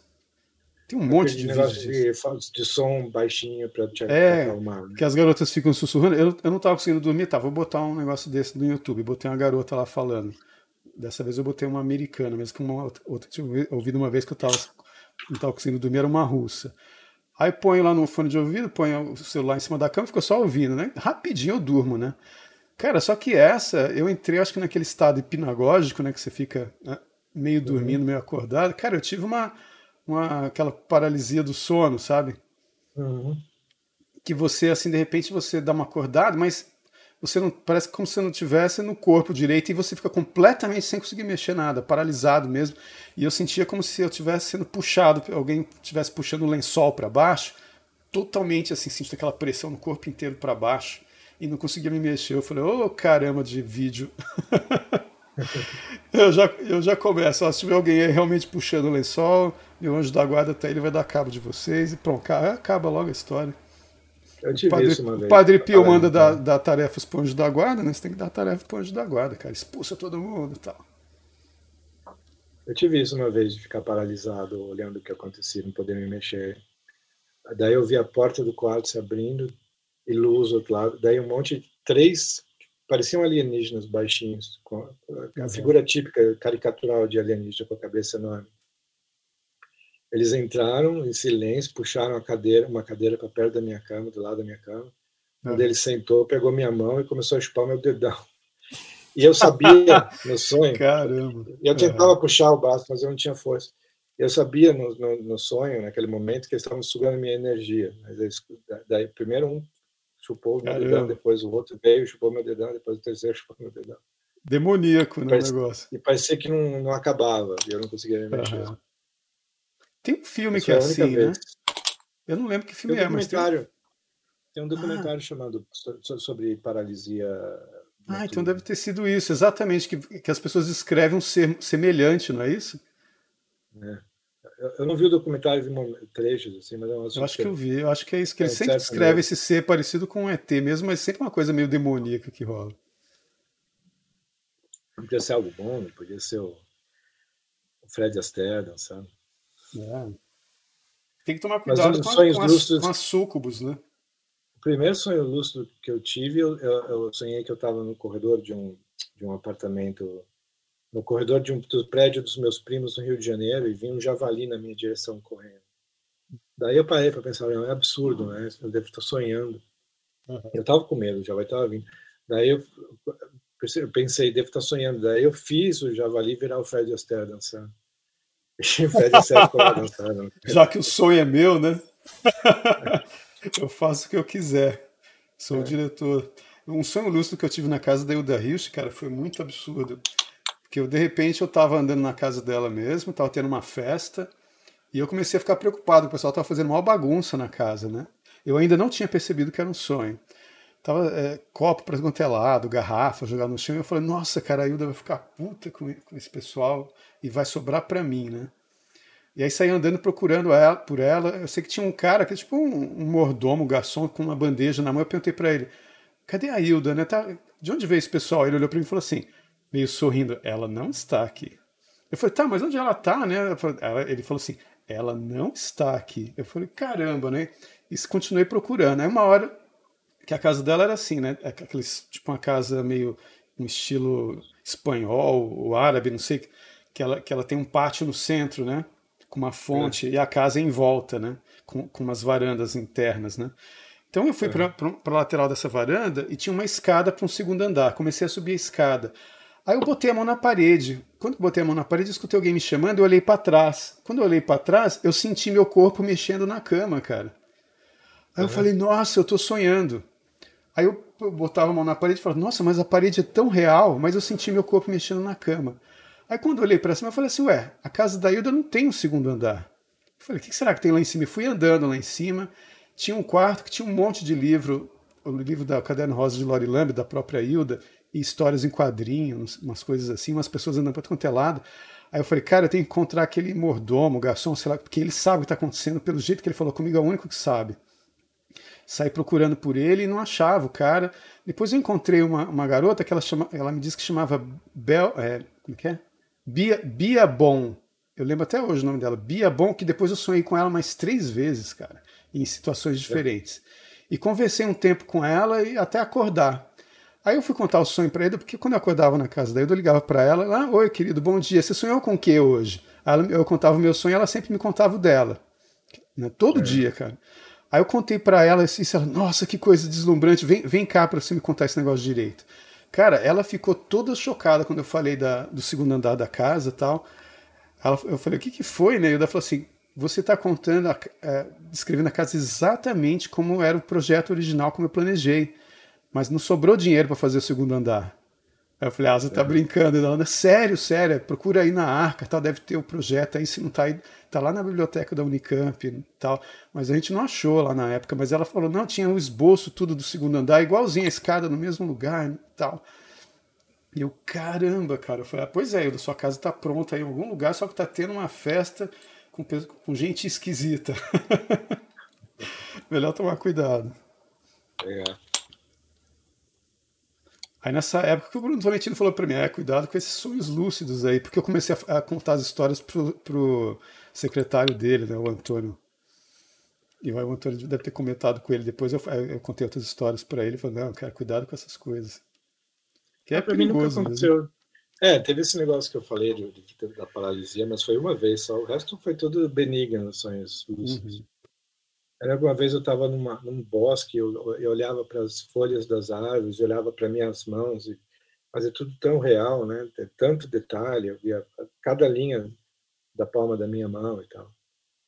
Tem um monte de negócio de, de, som baixinho para te é, acalmar. Né? Que as garotas ficam sussurrando. Eu, eu não estava conseguindo dormir, tá? Vou botar um negócio desse no YouTube. Botei uma garota lá falando. Dessa vez eu botei uma americana, mesmo que uma outra tinha ouvido uma vez que eu tava, não estava conseguindo dormir, era uma russa. Aí ponho lá no fone de ouvido, ponho o celular em cima da cama, fico só ouvindo, né? Rapidinho eu durmo, né? Cara, só que essa, eu entrei, acho que naquele estado hipnagógico, né? Que você fica né, meio uhum. dormindo, meio acordado. Cara, eu tive uma uma, aquela paralisia do sono, sabe? Uhum. Que você, assim, de repente você dá uma acordada, mas você não parece como se você não tivesse no corpo direito e você fica completamente sem conseguir mexer nada, paralisado mesmo. E eu sentia como se eu tivesse sendo puxado, alguém tivesse puxando o lençol para baixo, totalmente assim, sentindo aquela pressão no corpo inteiro para baixo e não conseguia me mexer. Eu falei, ô oh, caramba de vídeo. eu, já, eu já começo, ó, se tiver alguém realmente puxando o lençol, e o anjo da guarda até ele vai dar cabo de vocês e pronto, acaba logo a história. Eu tive o padre, isso uma vez. O padre Pio manda dar, dar tarefas pro anjo da guarda, né? Você tem que dar tarefa pro anjo da guarda, cara. Expulsa todo mundo e tal. Eu tive isso uma vez de ficar paralisado, olhando o que acontecia, não poder me mexer. Daí eu vi a porta do quarto se abrindo e luz do outro lado. Daí um monte de três pareciam alienígenas baixinhos, com a figura típica caricatural de alienígena com a cabeça enorme. Eles entraram em silêncio, puxaram a cadeira, uma cadeira para perto da minha cama, do lado da minha cama. Quando ele sentou, pegou minha mão e começou a chupar meu dedão. E eu sabia no sonho. Caramba. Eu tentava é. puxar o braço, mas eu não tinha força. Eu sabia no, no, no sonho, naquele momento, que eles estavam sugando minha energia. Mas eles, daí, primeiro um chupou meu dedão, depois o outro veio, chupou meu dedão, depois o terceiro chupou meu dedão. Demoníaco, né, o negócio. E parecia que não, não acabava, e eu não conseguia me mexer. Uhum. Tem um filme Essa que é, é assim, né? vez. né? Eu não lembro que filme tem um é, mas tem... tem um documentário ah. chamado sobre paralisia. Ah, então deve ter sido isso, exatamente, que, que as pessoas descrevem um ser semelhante, não é isso? É. Eu não vi o documentário, vi trechos, assim, mas é uma Eu acho que eu vi, eu acho que é isso, que é, ele sempre descreve esse ser parecido com um ET mesmo, mas sempre uma coisa meio demoníaca que rola. Podia ser algo bom, podia ser o, o Fred Astaire, sabe? É. Tem que tomar cuidado com, sonhos com, as, com as né? O primeiro sonho lúcido que eu tive, eu, eu, eu sonhei que eu estava no corredor de um, de um apartamento, no corredor de um do prédio dos meus primos no Rio de Janeiro e vinha um javali na minha direção correndo. Daí eu parei para pensar, é absurdo, né? Eu devo estar sonhando. Uhum. Eu estava com medo, o javali estava vindo. Daí eu pensei, devo estar sonhando. Daí eu fiz o javali virar o Fred Astaire dançando. Já que o sonho é meu, né? eu faço o que eu quiser. Sou é. o diretor. Um sonho lúcido que eu tive na casa da Hilda Hilst, cara, foi muito absurdo. Porque eu, de repente eu estava andando na casa dela mesmo, estava tendo uma festa, E eu comecei a ficar preocupado, o pessoal estava fazendo uma bagunça na casa, né? Eu ainda não tinha percebido que era um sonho. Tava é, copo para quanto é lado, garrafa jogado no chão, e eu falei, nossa, cara, a Hilda vai ficar puta com, com esse pessoal e vai sobrar para mim, né? E aí saí andando procurando ela, por ela. Eu sei que tinha um cara que é tipo um, um mordomo, um garçom com uma bandeja na mão. Eu perguntei para ele: cadê a Hilda, né? Tá, de onde veio esse pessoal? Ele olhou para mim e falou assim, meio sorrindo: ela não está aqui. Eu falei: tá, mas onde ela tá, né? Ele falou assim: ela não está aqui. Eu falei: caramba, né? E continuei procurando. Aí uma hora que a casa dela era assim, né? Aqueles, tipo uma casa meio um estilo espanhol ou árabe, não sei, que ela, que ela tem um pátio no centro, né? com uma fonte é. e a casa em volta, né? Com, com umas varandas internas, né? Então eu fui é. para a lateral dessa varanda e tinha uma escada para um segundo andar. Comecei a subir a escada. Aí eu botei a mão na parede. Quando eu botei a mão na parede, eu escutei alguém me chamando, eu olhei para trás. Quando eu olhei para trás, eu senti meu corpo mexendo na cama, cara. Aí uhum. eu falei, nossa, eu tô sonhando. Aí eu botava a mão na parede e falava, nossa, mas a parede é tão real, mas eu senti meu corpo mexendo na cama. Aí quando eu olhei para cima, eu falei assim, ué, a casa da Hilda não tem um segundo andar. Eu falei, o que será que tem lá em cima? E fui andando lá em cima, tinha um quarto que tinha um monte de livro, o livro da Caderno Rosa de Lori Lamb, da própria Hilda, histórias em quadrinhos, umas coisas assim, umas pessoas andando para quanto é lado. Aí eu falei, cara, eu tenho que encontrar aquele mordomo, garçom, sei lá, porque ele sabe o que está acontecendo, pelo jeito que ele falou comigo, é o único que sabe. Saí procurando por ele e não achava o cara. Depois eu encontrei uma, uma garota que ela, chama, ela me disse que chamava Bel. É, como que é? Bia, Bia Bom. Eu lembro até hoje o nome dela. Bia Bom, que depois eu sonhei com ela mais três vezes, cara, em situações diferentes. E conversei um tempo com ela e até acordar. Aí eu fui contar o sonho para ele, porque quando eu acordava na casa dela, eu ligava para ela, lá, oi querido, bom dia, você sonhou com o que hoje? Ela, eu contava o meu sonho, ela sempre me contava o dela. Né? Todo é. dia, cara. Aí eu contei para ela assim, ela, nossa, que coisa deslumbrante, vem, vem cá para você me contar esse negócio direito. Cara, ela ficou toda chocada quando eu falei da, do segundo andar da casa e tal. Ela, eu falei, o que, que foi, né? E ela falou assim: você está contando, a, é, descrevendo a casa exatamente como era o projeto original, como eu planejei. Mas não sobrou dinheiro para fazer o segundo andar. Aí eu falei, ah, você tá é. brincando. Ela, sério, sério, procura aí na arca, tal, deve ter o projeto aí, se não tá aí, tá lá na biblioteca da Unicamp e tal. Mas a gente não achou lá na época, mas ela falou, não, tinha o um esboço tudo do segundo andar, igualzinho a escada no mesmo lugar e tal. E eu, caramba, cara, eu falei, ah, pois é, a sua casa tá pronta aí em algum lugar, só que tá tendo uma festa com, com gente esquisita. Melhor tomar cuidado. É. Aí nessa época que o Bruno Valentino falou para mim, é, cuidado com esses sonhos lúcidos aí, porque eu comecei a, a contar as histórias pro, pro secretário dele, né, o Antônio. E o Antônio deve ter comentado com ele depois, eu, eu contei outras histórias para ele, falei, não, cara, cuidado com essas coisas. Que é ah, mim nunca aconteceu. É, teve esse negócio que eu falei de, de, da paralisia, mas foi uma vez só, o resto foi tudo benigno nos sonhos lúcidos. Uhum. Era uma vez eu estava num bosque, eu, eu olhava para as folhas das árvores, eu olhava para minhas mãos, e fazia tudo tão real, né? Tanto detalhe, eu via cada linha da palma da minha mão e tal.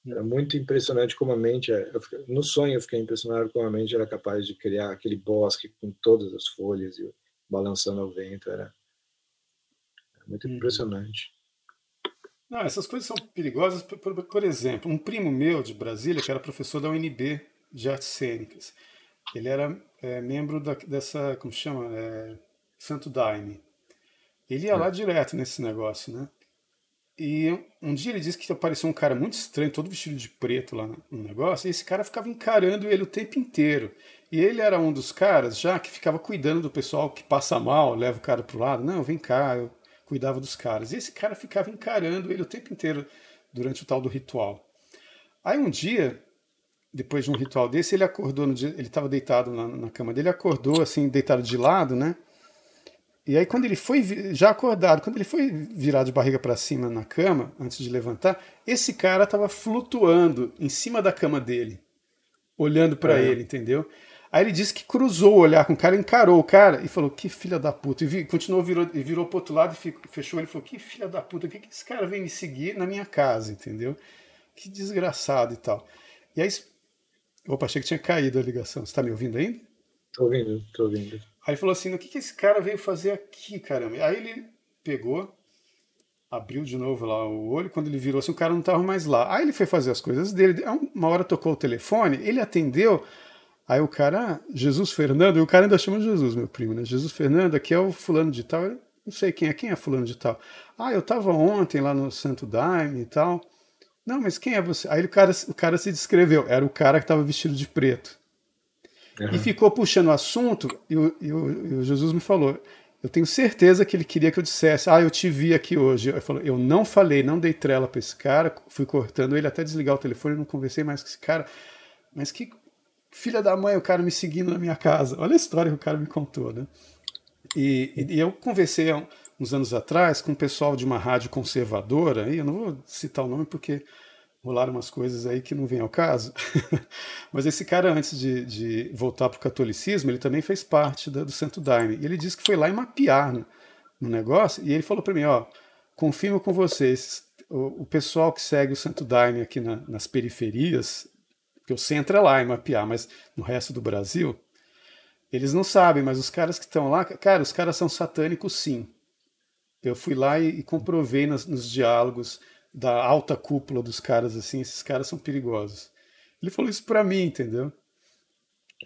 Era muito impressionante como a mente, eu, no sonho eu fiquei impressionado como a mente era capaz de criar aquele bosque com todas as folhas e balançando ao vento, era, era muito uhum. impressionante. Não, essas coisas são perigosas. Por, por, por, exemplo, um primo meu de Brasília, que era professor da UNB de artes cênicas, ele era é, membro da, dessa, como chama? É, Santo Daime. Ele ia lá é. direto nesse negócio, né? E um dia ele disse que apareceu um cara muito estranho, todo vestido de preto lá no negócio, e esse cara ficava encarando ele o tempo inteiro. E ele era um dos caras já que ficava cuidando do pessoal que passa mal, leva o cara pro lado. Não, vem cá, eu cuidava dos caras. E esse cara ficava encarando ele o tempo inteiro durante o tal do ritual. Aí um dia, depois de um ritual desse, ele acordou dia, ele estava deitado na, na, cama dele, acordou assim, deitado de lado, né? E aí quando ele foi já acordado, quando ele foi virar de barriga para cima na cama, antes de levantar, esse cara estava flutuando em cima da cama dele, olhando para é. ele, entendeu? Aí ele disse que cruzou o olhar com o cara, encarou o cara e falou: Que filha da puta. E vi, continuou, virou, e virou pro outro lado e fechou ele e falou: Que filha da puta, que, que esse cara vem me seguir na minha casa, entendeu? Que desgraçado e tal. E aí. Opa, achei que tinha caído a ligação. Você tá me ouvindo ainda? Tô ouvindo, tô ouvindo. Aí falou assim: O que, que esse cara veio fazer aqui, caramba? Aí ele pegou, abriu de novo lá o olho, quando ele virou assim, o cara não estava mais lá. Aí ele foi fazer as coisas dele, uma hora tocou o telefone, ele atendeu, aí o cara, Jesus Fernando, e o cara ainda chama Jesus, meu primo, né? Jesus Fernando, aqui é o fulano de tal, eu não sei quem é, quem é fulano de tal. Ah, eu estava ontem lá no Santo Daime e tal. Não, mas quem é você? Aí o cara, o cara se descreveu, era o cara que estava vestido de preto. Uhum. E ficou puxando o assunto, e o, e, o, e o Jesus me falou, eu tenho certeza que ele queria que eu dissesse, ah, eu te vi aqui hoje. Eu, falou, eu não falei, não dei trela para esse cara, fui cortando ele até desligar o telefone, não conversei mais com esse cara. Mas que filha da mãe, o cara me seguindo na minha casa. Olha a história que o cara me contou, né? E, e, eu conversei há uns anos atrás com um pessoal de uma rádio conservadora, e eu não vou citar o nome porque rolaram umas coisas aí que não vem ao caso. Mas esse cara, antes de, de voltar para o catolicismo, ele também fez parte da, do Santo Daime. E ele disse que foi lá em mapear no, no negócio, e ele falou para mim: ó, confirmo com vocês, o, o, pessoal que segue o Santo Daime aqui na, nas periferias, porque o centro é lá em mapear, mas no resto do Brasil, eles não sabem, mas os caras que estão lá, cara, os caras são satânicos sim. Eu fui lá e, e comprovei nos, nos diálogos da alta cúpula dos caras assim, esses caras são perigosos. Ele falou isso para mim, entendeu?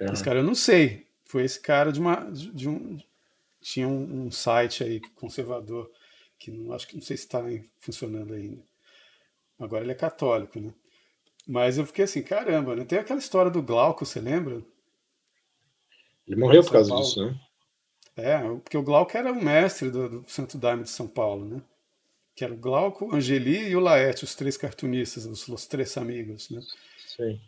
É. Esse cara eu não sei. Foi esse cara de uma de um tinha um, um site aí conservador que não acho que não sei se está funcionando ainda. Agora ele é católico, né? Mas eu fiquei assim, caramba, né? Tem aquela história do Glauco, você lembra? Ele morreu por causa Paulo. disso, né? É, porque o Glauco era o mestre do, do Santo Daime de São Paulo, né? que era o Glauco, Angeli e o Laerte, os três cartunistas, os, os três amigos, né? Sim.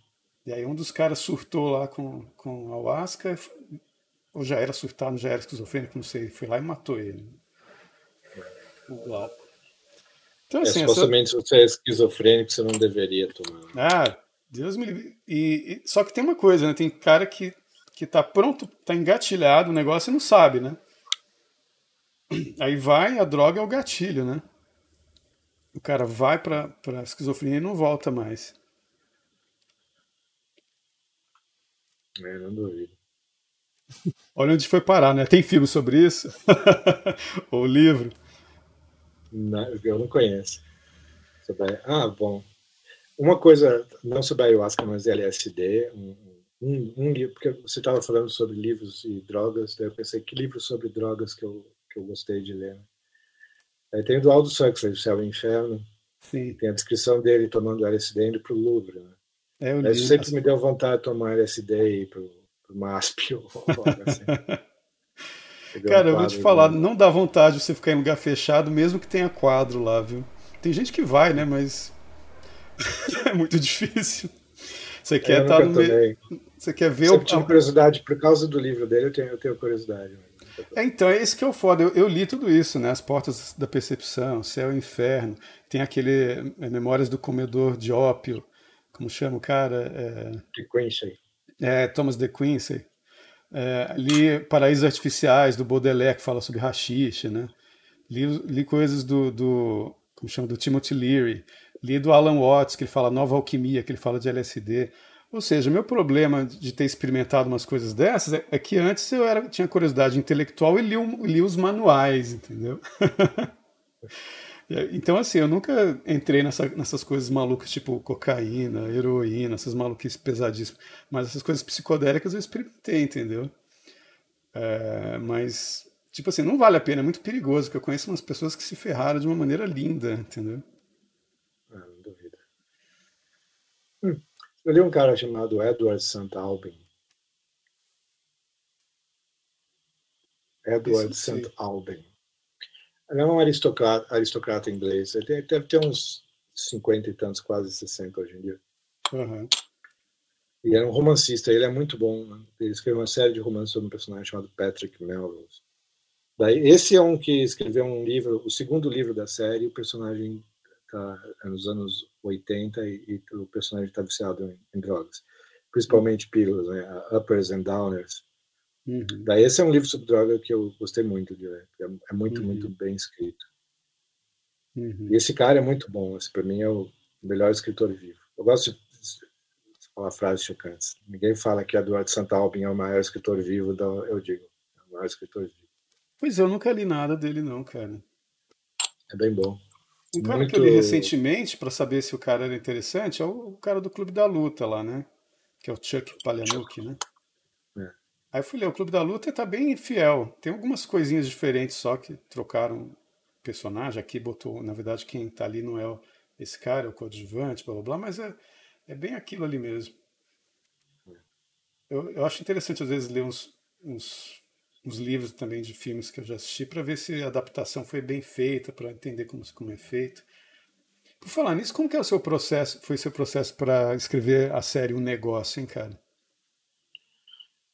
E aí um dos caras surtou lá com, com a Ayahuasca, ou já era surtado, já era esquizofrênico, não sei, foi lá e matou ele. O Glauco. Então, assim, é, supostamente essa... se você é esquizofrênico, você não deveria tomar. Ah, Deus me livre. E, e, só que tem uma coisa, né? Tem cara que, que tá pronto, tá engatilhado o negócio e não sabe, né? Aí vai, a droga é o gatilho, né? o cara vai para a esquizofrenia e não volta mais. É, não duvido. Olha onde foi parar, né? Tem filme sobre isso? Ou livro? Não, eu não conheço. Ah, bom. Uma coisa, não sobre ayahuasca, mas LSD, um, um, um livro, porque você estava falando sobre livros e drogas, daí eu pensei, que livro sobre drogas que eu, que eu gostei de ler? Aí tem o do Aldous Huxley, O Céu e o Inferno. Sim. Tem a descrição dele tomando LSD indo para o Louvre. Né? É, Isso sempre me deu vontade de tomar LSD e ir para o MASP ou algo assim. Cara, eu vou te falar, não dá vontade você ficar em lugar fechado, mesmo que tenha quadro lá, viu? Tem gente que vai, né? Mas é muito difícil. Você quer estar tá no meio. Você quer ver Sempre o. tive curiosidade, por causa do livro dele, eu tenho, eu tenho curiosidade. É, então, é isso que é o foda. Eu, eu, li tudo isso, né? As Portas da Percepção, Céu e Inferno. Tem aquele é, Memórias do Comedor de Ópio. Como chama o cara? É, de Quincy. É, Thomas de Quincy. É, li Paraísos Artificiais, do Baudelaire, que fala sobre rachixe, né? Li, li coisas do, do, como chama, do Timothy Leary. Li do Alan Watts, que ele fala Nova Alquimia, que ele fala de LSD. Ou seja, meu problema de ter experimentado umas coisas dessas é, é que antes eu era, tinha curiosidade intelectual e li, li os manuais, entendeu? então, assim, eu nunca entrei nessa, nessas coisas malucas, tipo cocaína, heroína, essas maluquices pesadíssimas. Mas essas coisas psicodélicas eu experimentei, entendeu? É, mas, tipo assim, não vale a pena, é muito perigoso, porque eu conheço umas pessoas que se ferraram de uma maneira linda, entendeu? Ah, não duvido. Hum. Eu li um cara chamado Edward St. Albin. Edward St. Albin. Ele é um aristocrata, aristocrata inglês. Ele deve ter uns 50 e tantos, quase 60 hoje em dia. Uhum. E é um romancista, ele é muito bom. Né? Ele escreveu uma série de romances sobre um personagem chamado Patrick Melrose. Daí, esse é um que escreveu um livro, o segundo livro da série, o personagem está nos anos 80 e, e o personagem está viciado em, em, drogas, principalmente pílulas, né? uppers and downers. Uhum. Daí esse é um livro sobre droga que eu gostei muito de ler, é, é muito, uhum. muito bem escrito. Uhum. E esse cara é muito bom, esse para mim é o melhor escritor vivo. Eu gosto de falar frases chocantes. Ninguém fala que Eduardo Santalbin é o maior escritor vivo, eu digo, é o maior escritor vivo. Pois eu nunca li nada dele não, cara. É bem bom. Um cara Muito... que eu li recentemente, para saber se o cara era interessante, é o, cara do Clube da Luta lá, né? Que é o Chuck Palahniuk, né? Aí eu fui ler, o Clube da Luta tá bem fiel. Tem algumas coisinhas diferentes só que trocaram personagem. Aqui botou, na verdade, quem tá ali não é esse cara, é o coadjuvante, blá blá blá, mas é, é bem aquilo ali mesmo. Eu, eu acho interessante, às vezes, ler uns, uns, uns livros também de filmes que eu já assisti para ver se a adaptação foi bem feita, para entender como, como é feito. Por falar nisso, como que é o seu processo, foi seu processo para escrever a série Um Negócio, hein, cara?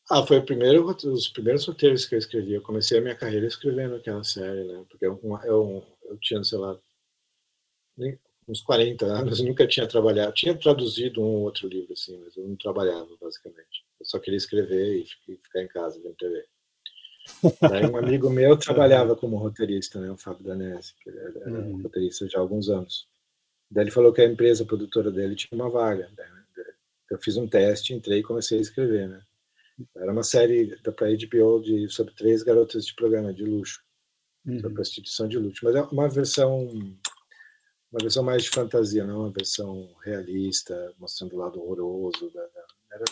Ah, foi primeiro, os primeiros roteiros que eu escrevi. Eu comecei a minha carreira escrevendo aquela série, né? Porque eu, eu, eu tinha, sei lá, uns 40 anos, nunca tinha trabalhado. Tinha traduzido um outro livro, assim, mas eu não trabalhava, basicamente. Eu só queria escrever e ficar em casa vendo TV. Daí um amigo meu trabalhava como roteirista, né, o Fábio Danese, que era uhum. roteirista já há alguns anos. Daí ele falou que a empresa produtora dele tinha uma vaga. Né? Eu fiz um teste, entrei e comecei a escrever, né? Era uma série da HBO de sobre três garotas de programa de luxo, uhum. sobre prostituição de luxo, mas é uma versão uma versão mais de fantasia, não uma versão realista, mostrando o lado horroroso. Da, da, era,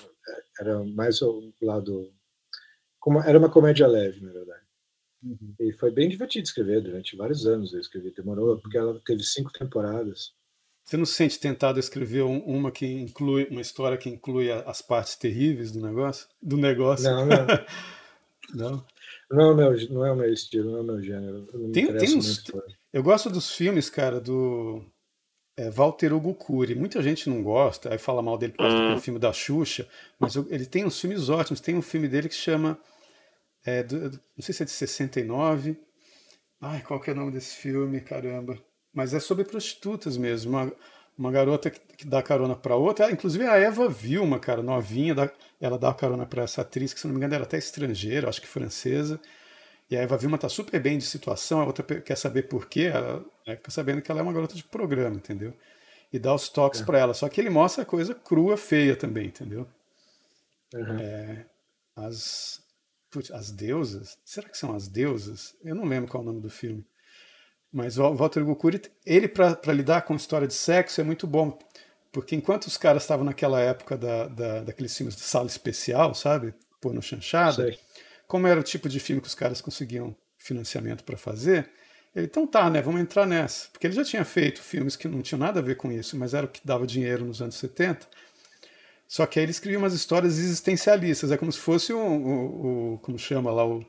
era mais o lado. Como, era uma comédia leve, na verdade. Uhum. E foi bem divertido escrever durante vários anos. Eu escrevi, demorou, porque ela teve cinco temporadas. Você não se sente tentado a escrever uma que inclui uma história que inclui as partes terríveis do negócio? Do negócio? Não, não. não. Não, é meu, não é o meu estilo, não é o meu gênero. tem, tem uns, eu gosto dos filmes, cara, do é, Walter Hugo Cury. Muita gente não gosta, aí fala mal dele por causa do hum. filme da Xuxa, mas ele tem uns filmes ótimos. Tem um filme dele que chama. É, do, não sei se é de 69. Ai, qual que é o nome desse filme? Caramba. Mas é sobre prostitutas mesmo. Uma, uma garota que, que dá carona para outra. inclusive a Eva Vilma, cara, novinha, dá, ela dá carona para essa atriz, que se não me engano era até estrangeira, acho que francesa. E a Eva Vilma tá super bem de situação, a outra quer saber por quê, ela né, fica sabendo que ela é uma garota de programa, entendeu? E dá os toques é. para ela. Só que ele mostra a coisa crua, feia também, entendeu? Uhum. É, as, putz, as deusas, será que são as deusas? Eu não lembro qual é o nome do filme. Mas o Walter Gukuri, ele para lidar com história de sexo é muito bom. Porque enquanto os caras estavam naquela época da, da, daqueles filmes de sala especial, sabe? Pôr no chanchada. Sei como era o tipo de filme que os caras conseguiam financiamento para fazer, ele, então tá, né, vamos entrar nessa. Porque ele já tinha feito filmes que não tinham nada a ver com isso, mas era o que dava dinheiro nos anos 70. Só que aí ele escrevia umas histórias existencialistas, é como se fosse o, o, o como chama lá, o, o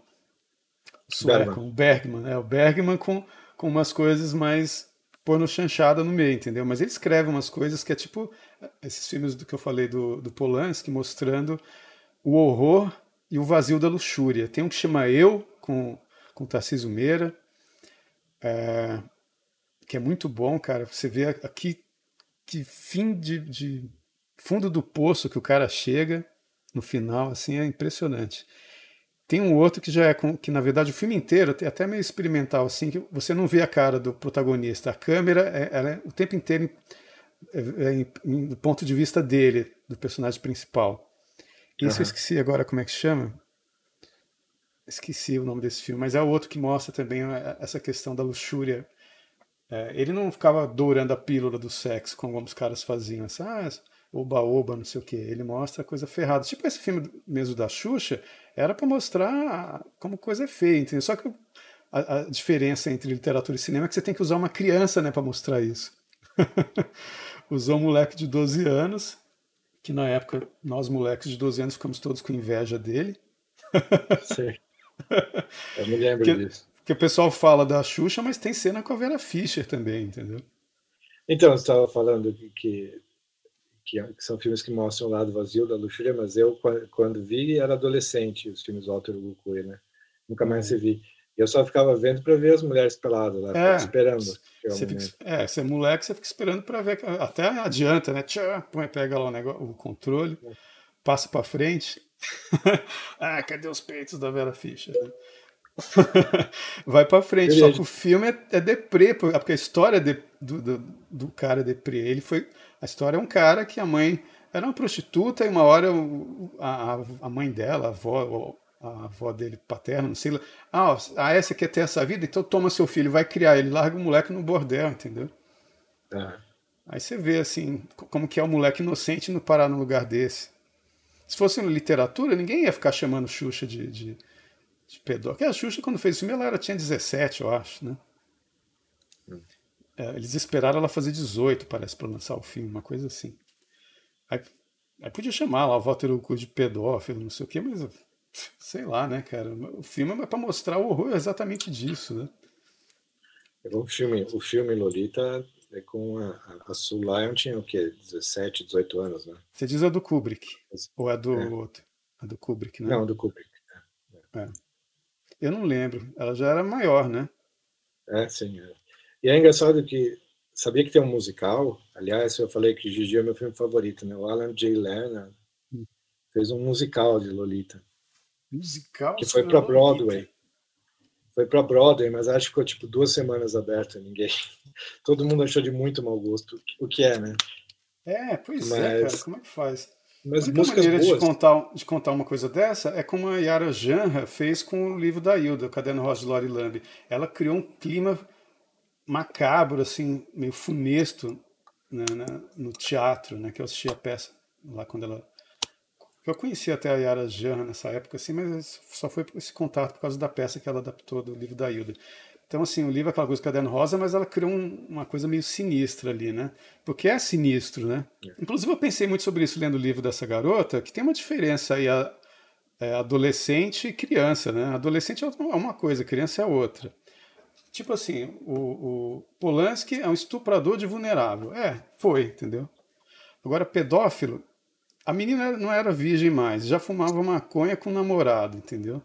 sueco, Bergman. o Bergman, né, o Bergman com, com umas coisas mais no chanchada no meio, entendeu? Mas ele escreve umas coisas que é tipo esses filmes do que eu falei do, do Polanski, mostrando o horror e O Vazio da Luxúria. Tem um que chama Eu, com, com Tarcísio Meira, é, que é muito bom, cara. Você vê aqui que fim de, de, fundo do poço que o cara chega no final, assim, é impressionante. Tem um outro que já é com, que na verdade o filme inteiro é até meio experimental, assim, que você não vê a cara do protagonista. A câmera é, ela é o tempo inteiro é, é, é, do ponto de vista dele, do personagem principal. Isso uhum. eu esqueci agora como é que chama. Esqueci o nome desse filme, mas é o outro que mostra também é, essa questão da luxúria. É, ele não ficava dourando a pílula do sexo, como alguns caras faziam, assim, ah, oba-oba, não sei o que. Ele mostra a coisa ferrada. Tipo esse filme mesmo da Xuxa, era para mostrar como coisa é feia, entendeu? Só que a, a, diferença entre literatura e cinema é que você tem que usar uma criança né, para mostrar isso. Usou um moleque de 12 anos que na época nós moleques de 12 anos ficamos todos com inveja dele. Sim. Eu me lembro que, disso. Que o pessoal fala da Xuxa, mas tem cena com a Vera Fischer também, entendeu? Então, você estava falando que, que, que, são filmes que mostram o lado vazio da luxúria, mas eu, quando vi, era adolescente, os filmes do Walter Gukui, né? Nunca mais uhum. se vi. Eu só ficava vendo para ver as mulheres peladas lá, é, esperando. Você fica, é, você é moleque, você fica esperando para ver. Até adianta, né? Tchau, põe, pega lá o, negócio, o controle, passa para frente. ah, cadê os peitos da Vera Fischer? Vai para frente. Só que o filme é, é deprê, porque a história de, do, do, do, cara é deprê. Ele foi. A história é um cara que a mãe era uma prostituta e uma hora a, a mãe dela, a avó, a avó dele paterna, não sei lá. Ah, ó, a essa quer ter essa vida, então toma seu filho, vai criar ele, larga o moleque no bordel, entendeu? É. Aí você vê assim, como que é o moleque inocente não parar no lugar desse. Se fosse literatura, ninguém ia ficar chamando Xuxa de, de, de pedófilo. Porque a Xuxa, quando fez o filme, ela era, tinha 17, eu acho, né? Hum. É, eles esperaram ela fazer 18, parece, para lançar o filme, uma coisa assim. Aí, aí podia chamar lá o Walter Ucu de pedófilo, não sei o quê, mas sei lá, né, cara? O filme é para mostrar o horror exatamente disso, né? O filme, o filme Lolita é com a, a Sue Lyon tinha o quê? 17, 18 anos, né? Você diz a do Kubrick, ou a do é. outro? A do Kubrick, né? Não, do Kubrick. É. é. Eu não lembro, ela já era maior, né? É, sim. É. E é engraçado que sabia que tem um musical. Aliás, eu falei que Gigi é meu filme favorito, né? O Alan J. Lerner hum. fez um musical de Lolita. Musical? Que foi para Broadway. Foi para Broadway, mas acho que ficou tipo duas semanas aberto. Ninguém. Todo mundo achou de muito mau gosto, o que é, né? É, pois mas... é, cara. Como é que faz? Mas a maneira boas. De contar, de contar uma coisa dessa é como a Yara Janra fez com o livro da Hilda, o Caderno Rosa de Lori Lamb. Ela criou um clima macabro, assim, meio funesto né, né, no teatro, né, que eu assisti a peça lá quando ela. Eu conheci até a Yara Janra nessa época, assim, mas só foi esse contato por causa da peça que ela adaptou do livro da Hilda. Então, assim, o livro é aquela coisa caderno rosa, mas ela criou um, uma coisa meio sinistra ali, né? Porque é sinistro, né? É. Inclusive, eu pensei muito sobre isso lendo o livro dessa garota, que tem uma diferença aí, a, é, adolescente e criança, né? Adolescente é uma coisa, criança é outra. Tipo assim, o, o Polanski é um estuprador de vulnerável. É, foi, entendeu? Agora, pedófilo, a menina não era virgem mais, já fumava maconha com o namorado, entendeu?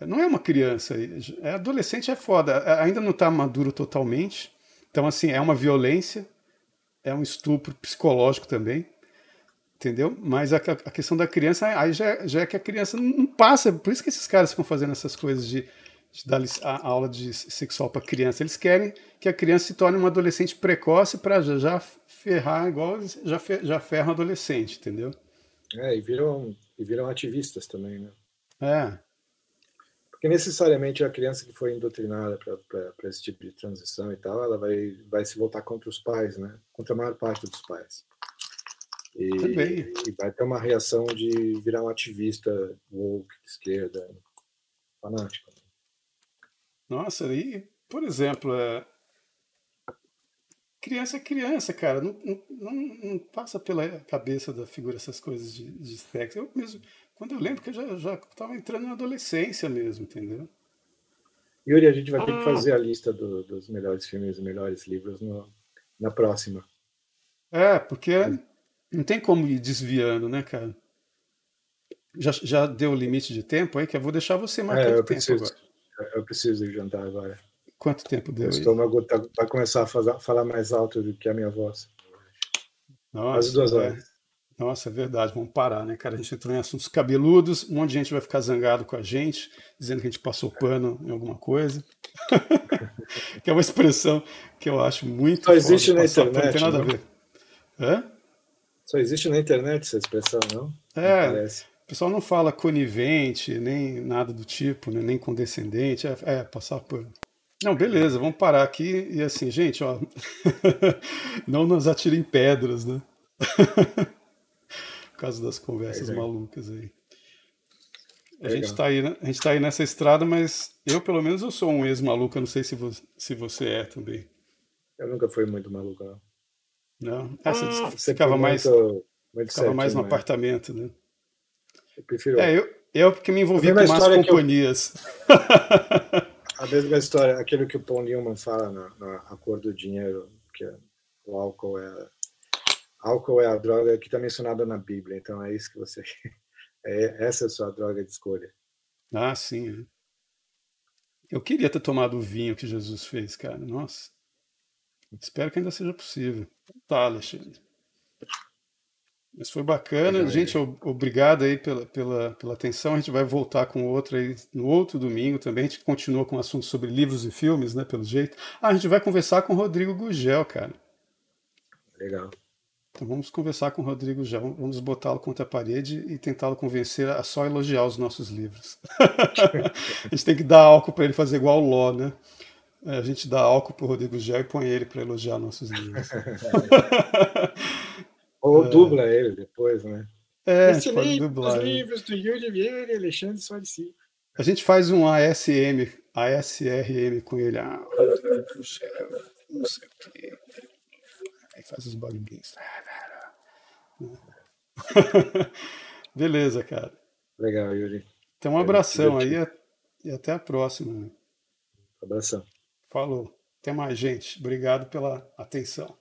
Não é uma criança, é adolescente, é foda. É, ainda não está maduro totalmente. Então, assim, é uma violência, é um estupro psicológico também, entendeu? Mas a, a questão da criança, aí já, já, é que a criança não passa. Por isso que esses caras ficam fazendo essas coisas de de dar a aula de sexual para criança. Eles querem que a criança se torne uma adolescente precoce para já, já ferrar igual já, fer, já ferra um adolescente, entendeu? É, e viram, e viram ativistas também, né? É. Porque necessariamente a criança que foi indoctrinada para esse tipo de transição e tal, ela vai, vai se voltar contra os pais, né? Contra a maior parte dos pais. E, também. e vai ter uma reação de virar um ativista woke de esquerda, fanático. Nossa, aí, por exemplo, é... criança é criança, cara, não, não, não, passa pela cabeça da figura essas coisas de, de sexo. Eu mesmo, quando eu lembro que eu já, já estava entrando na adolescência mesmo, entendeu? Yuri, a gente vai ter que ah. fazer a lista do, dos melhores filmes e melhores livros no, na próxima. É, porque não tem como ir desviando, né, cara? Já, já deu o limite de tempo aí, que eu vou deixar você marcar é, o tempo preciso. agora. Eu preciso ir jantar agora. Quanto tempo deu? O estômago tá, vai começar a fazer, falar mais alto do que a minha voz. Nossa, duas horas. É. Nossa, é verdade, vamos parar, né, cara? A gente entrou em assuntos cabeludos, um monte de gente vai ficar zangado com a gente, dizendo que a gente passou pano em alguma coisa. que é uma expressão que eu acho muito. Só existe na internet. Não tem nada não? a ver. Hã? Só existe na internet essa expressão, não? É. O pessoal não fala conivente, nem nada do tipo, né? nem condescendente. É, é, passar por. Não, beleza, vamos parar aqui. E assim, gente, ó, não nos atirem pedras, né? Por causa das conversas é, malucas aí. A gente, tá aí, a gente tá aí nessa estrada, mas eu, pelo menos, eu sou um ex-maluco. Eu não sei se você, se você é também. Eu nunca fui muito maluco, não. Não? Ah, você, você ficava mais, muito, ficava mais no né? apartamento, né? Eu prefiro. É, eu, eu porque me envolvi com mais companhias. Eu... a mesma história, aquilo que o Paul Newman fala na, na Acordo do Dinheiro, que é, o álcool é. Álcool é a droga que está mencionada na Bíblia, então é isso que você. É, essa é a sua droga de escolha. Ah, sim. É. Eu queria ter tomado o vinho que Jesus fez, cara. Nossa. Espero que ainda seja possível. Tá, Alexandre. Mas foi bacana. Gente, obrigado aí pela, pela, pela atenção. A gente vai voltar com outro aí no outro domingo também. A gente continua com assuntos sobre livros e filmes, né? Pelo jeito. Ah, a gente vai conversar com o Rodrigo Gugel, cara. Legal. Então vamos conversar com o Rodrigo já, vamos botá-lo contra a parede e tentá-lo convencer a só elogiar os nossos livros. a gente tem que dar álcool para ele fazer igual o Ló, né? É, a gente dá álcool para o Rodrigo Gel e põe ele para elogiar nossos livros. Ou é. dubla ele depois, né? É, Excelente, dublar, os livros do Yuri Vieira e Alexandre Soares A gente faz um ASM, ASRM com ele. Ah, não sei o quê. Aí faz os barulhinhos. Beleza, cara. Legal, Yuri. Então, um abração aí e até a próxima. Abração. Falou. Até mais, gente. Obrigado pela atenção.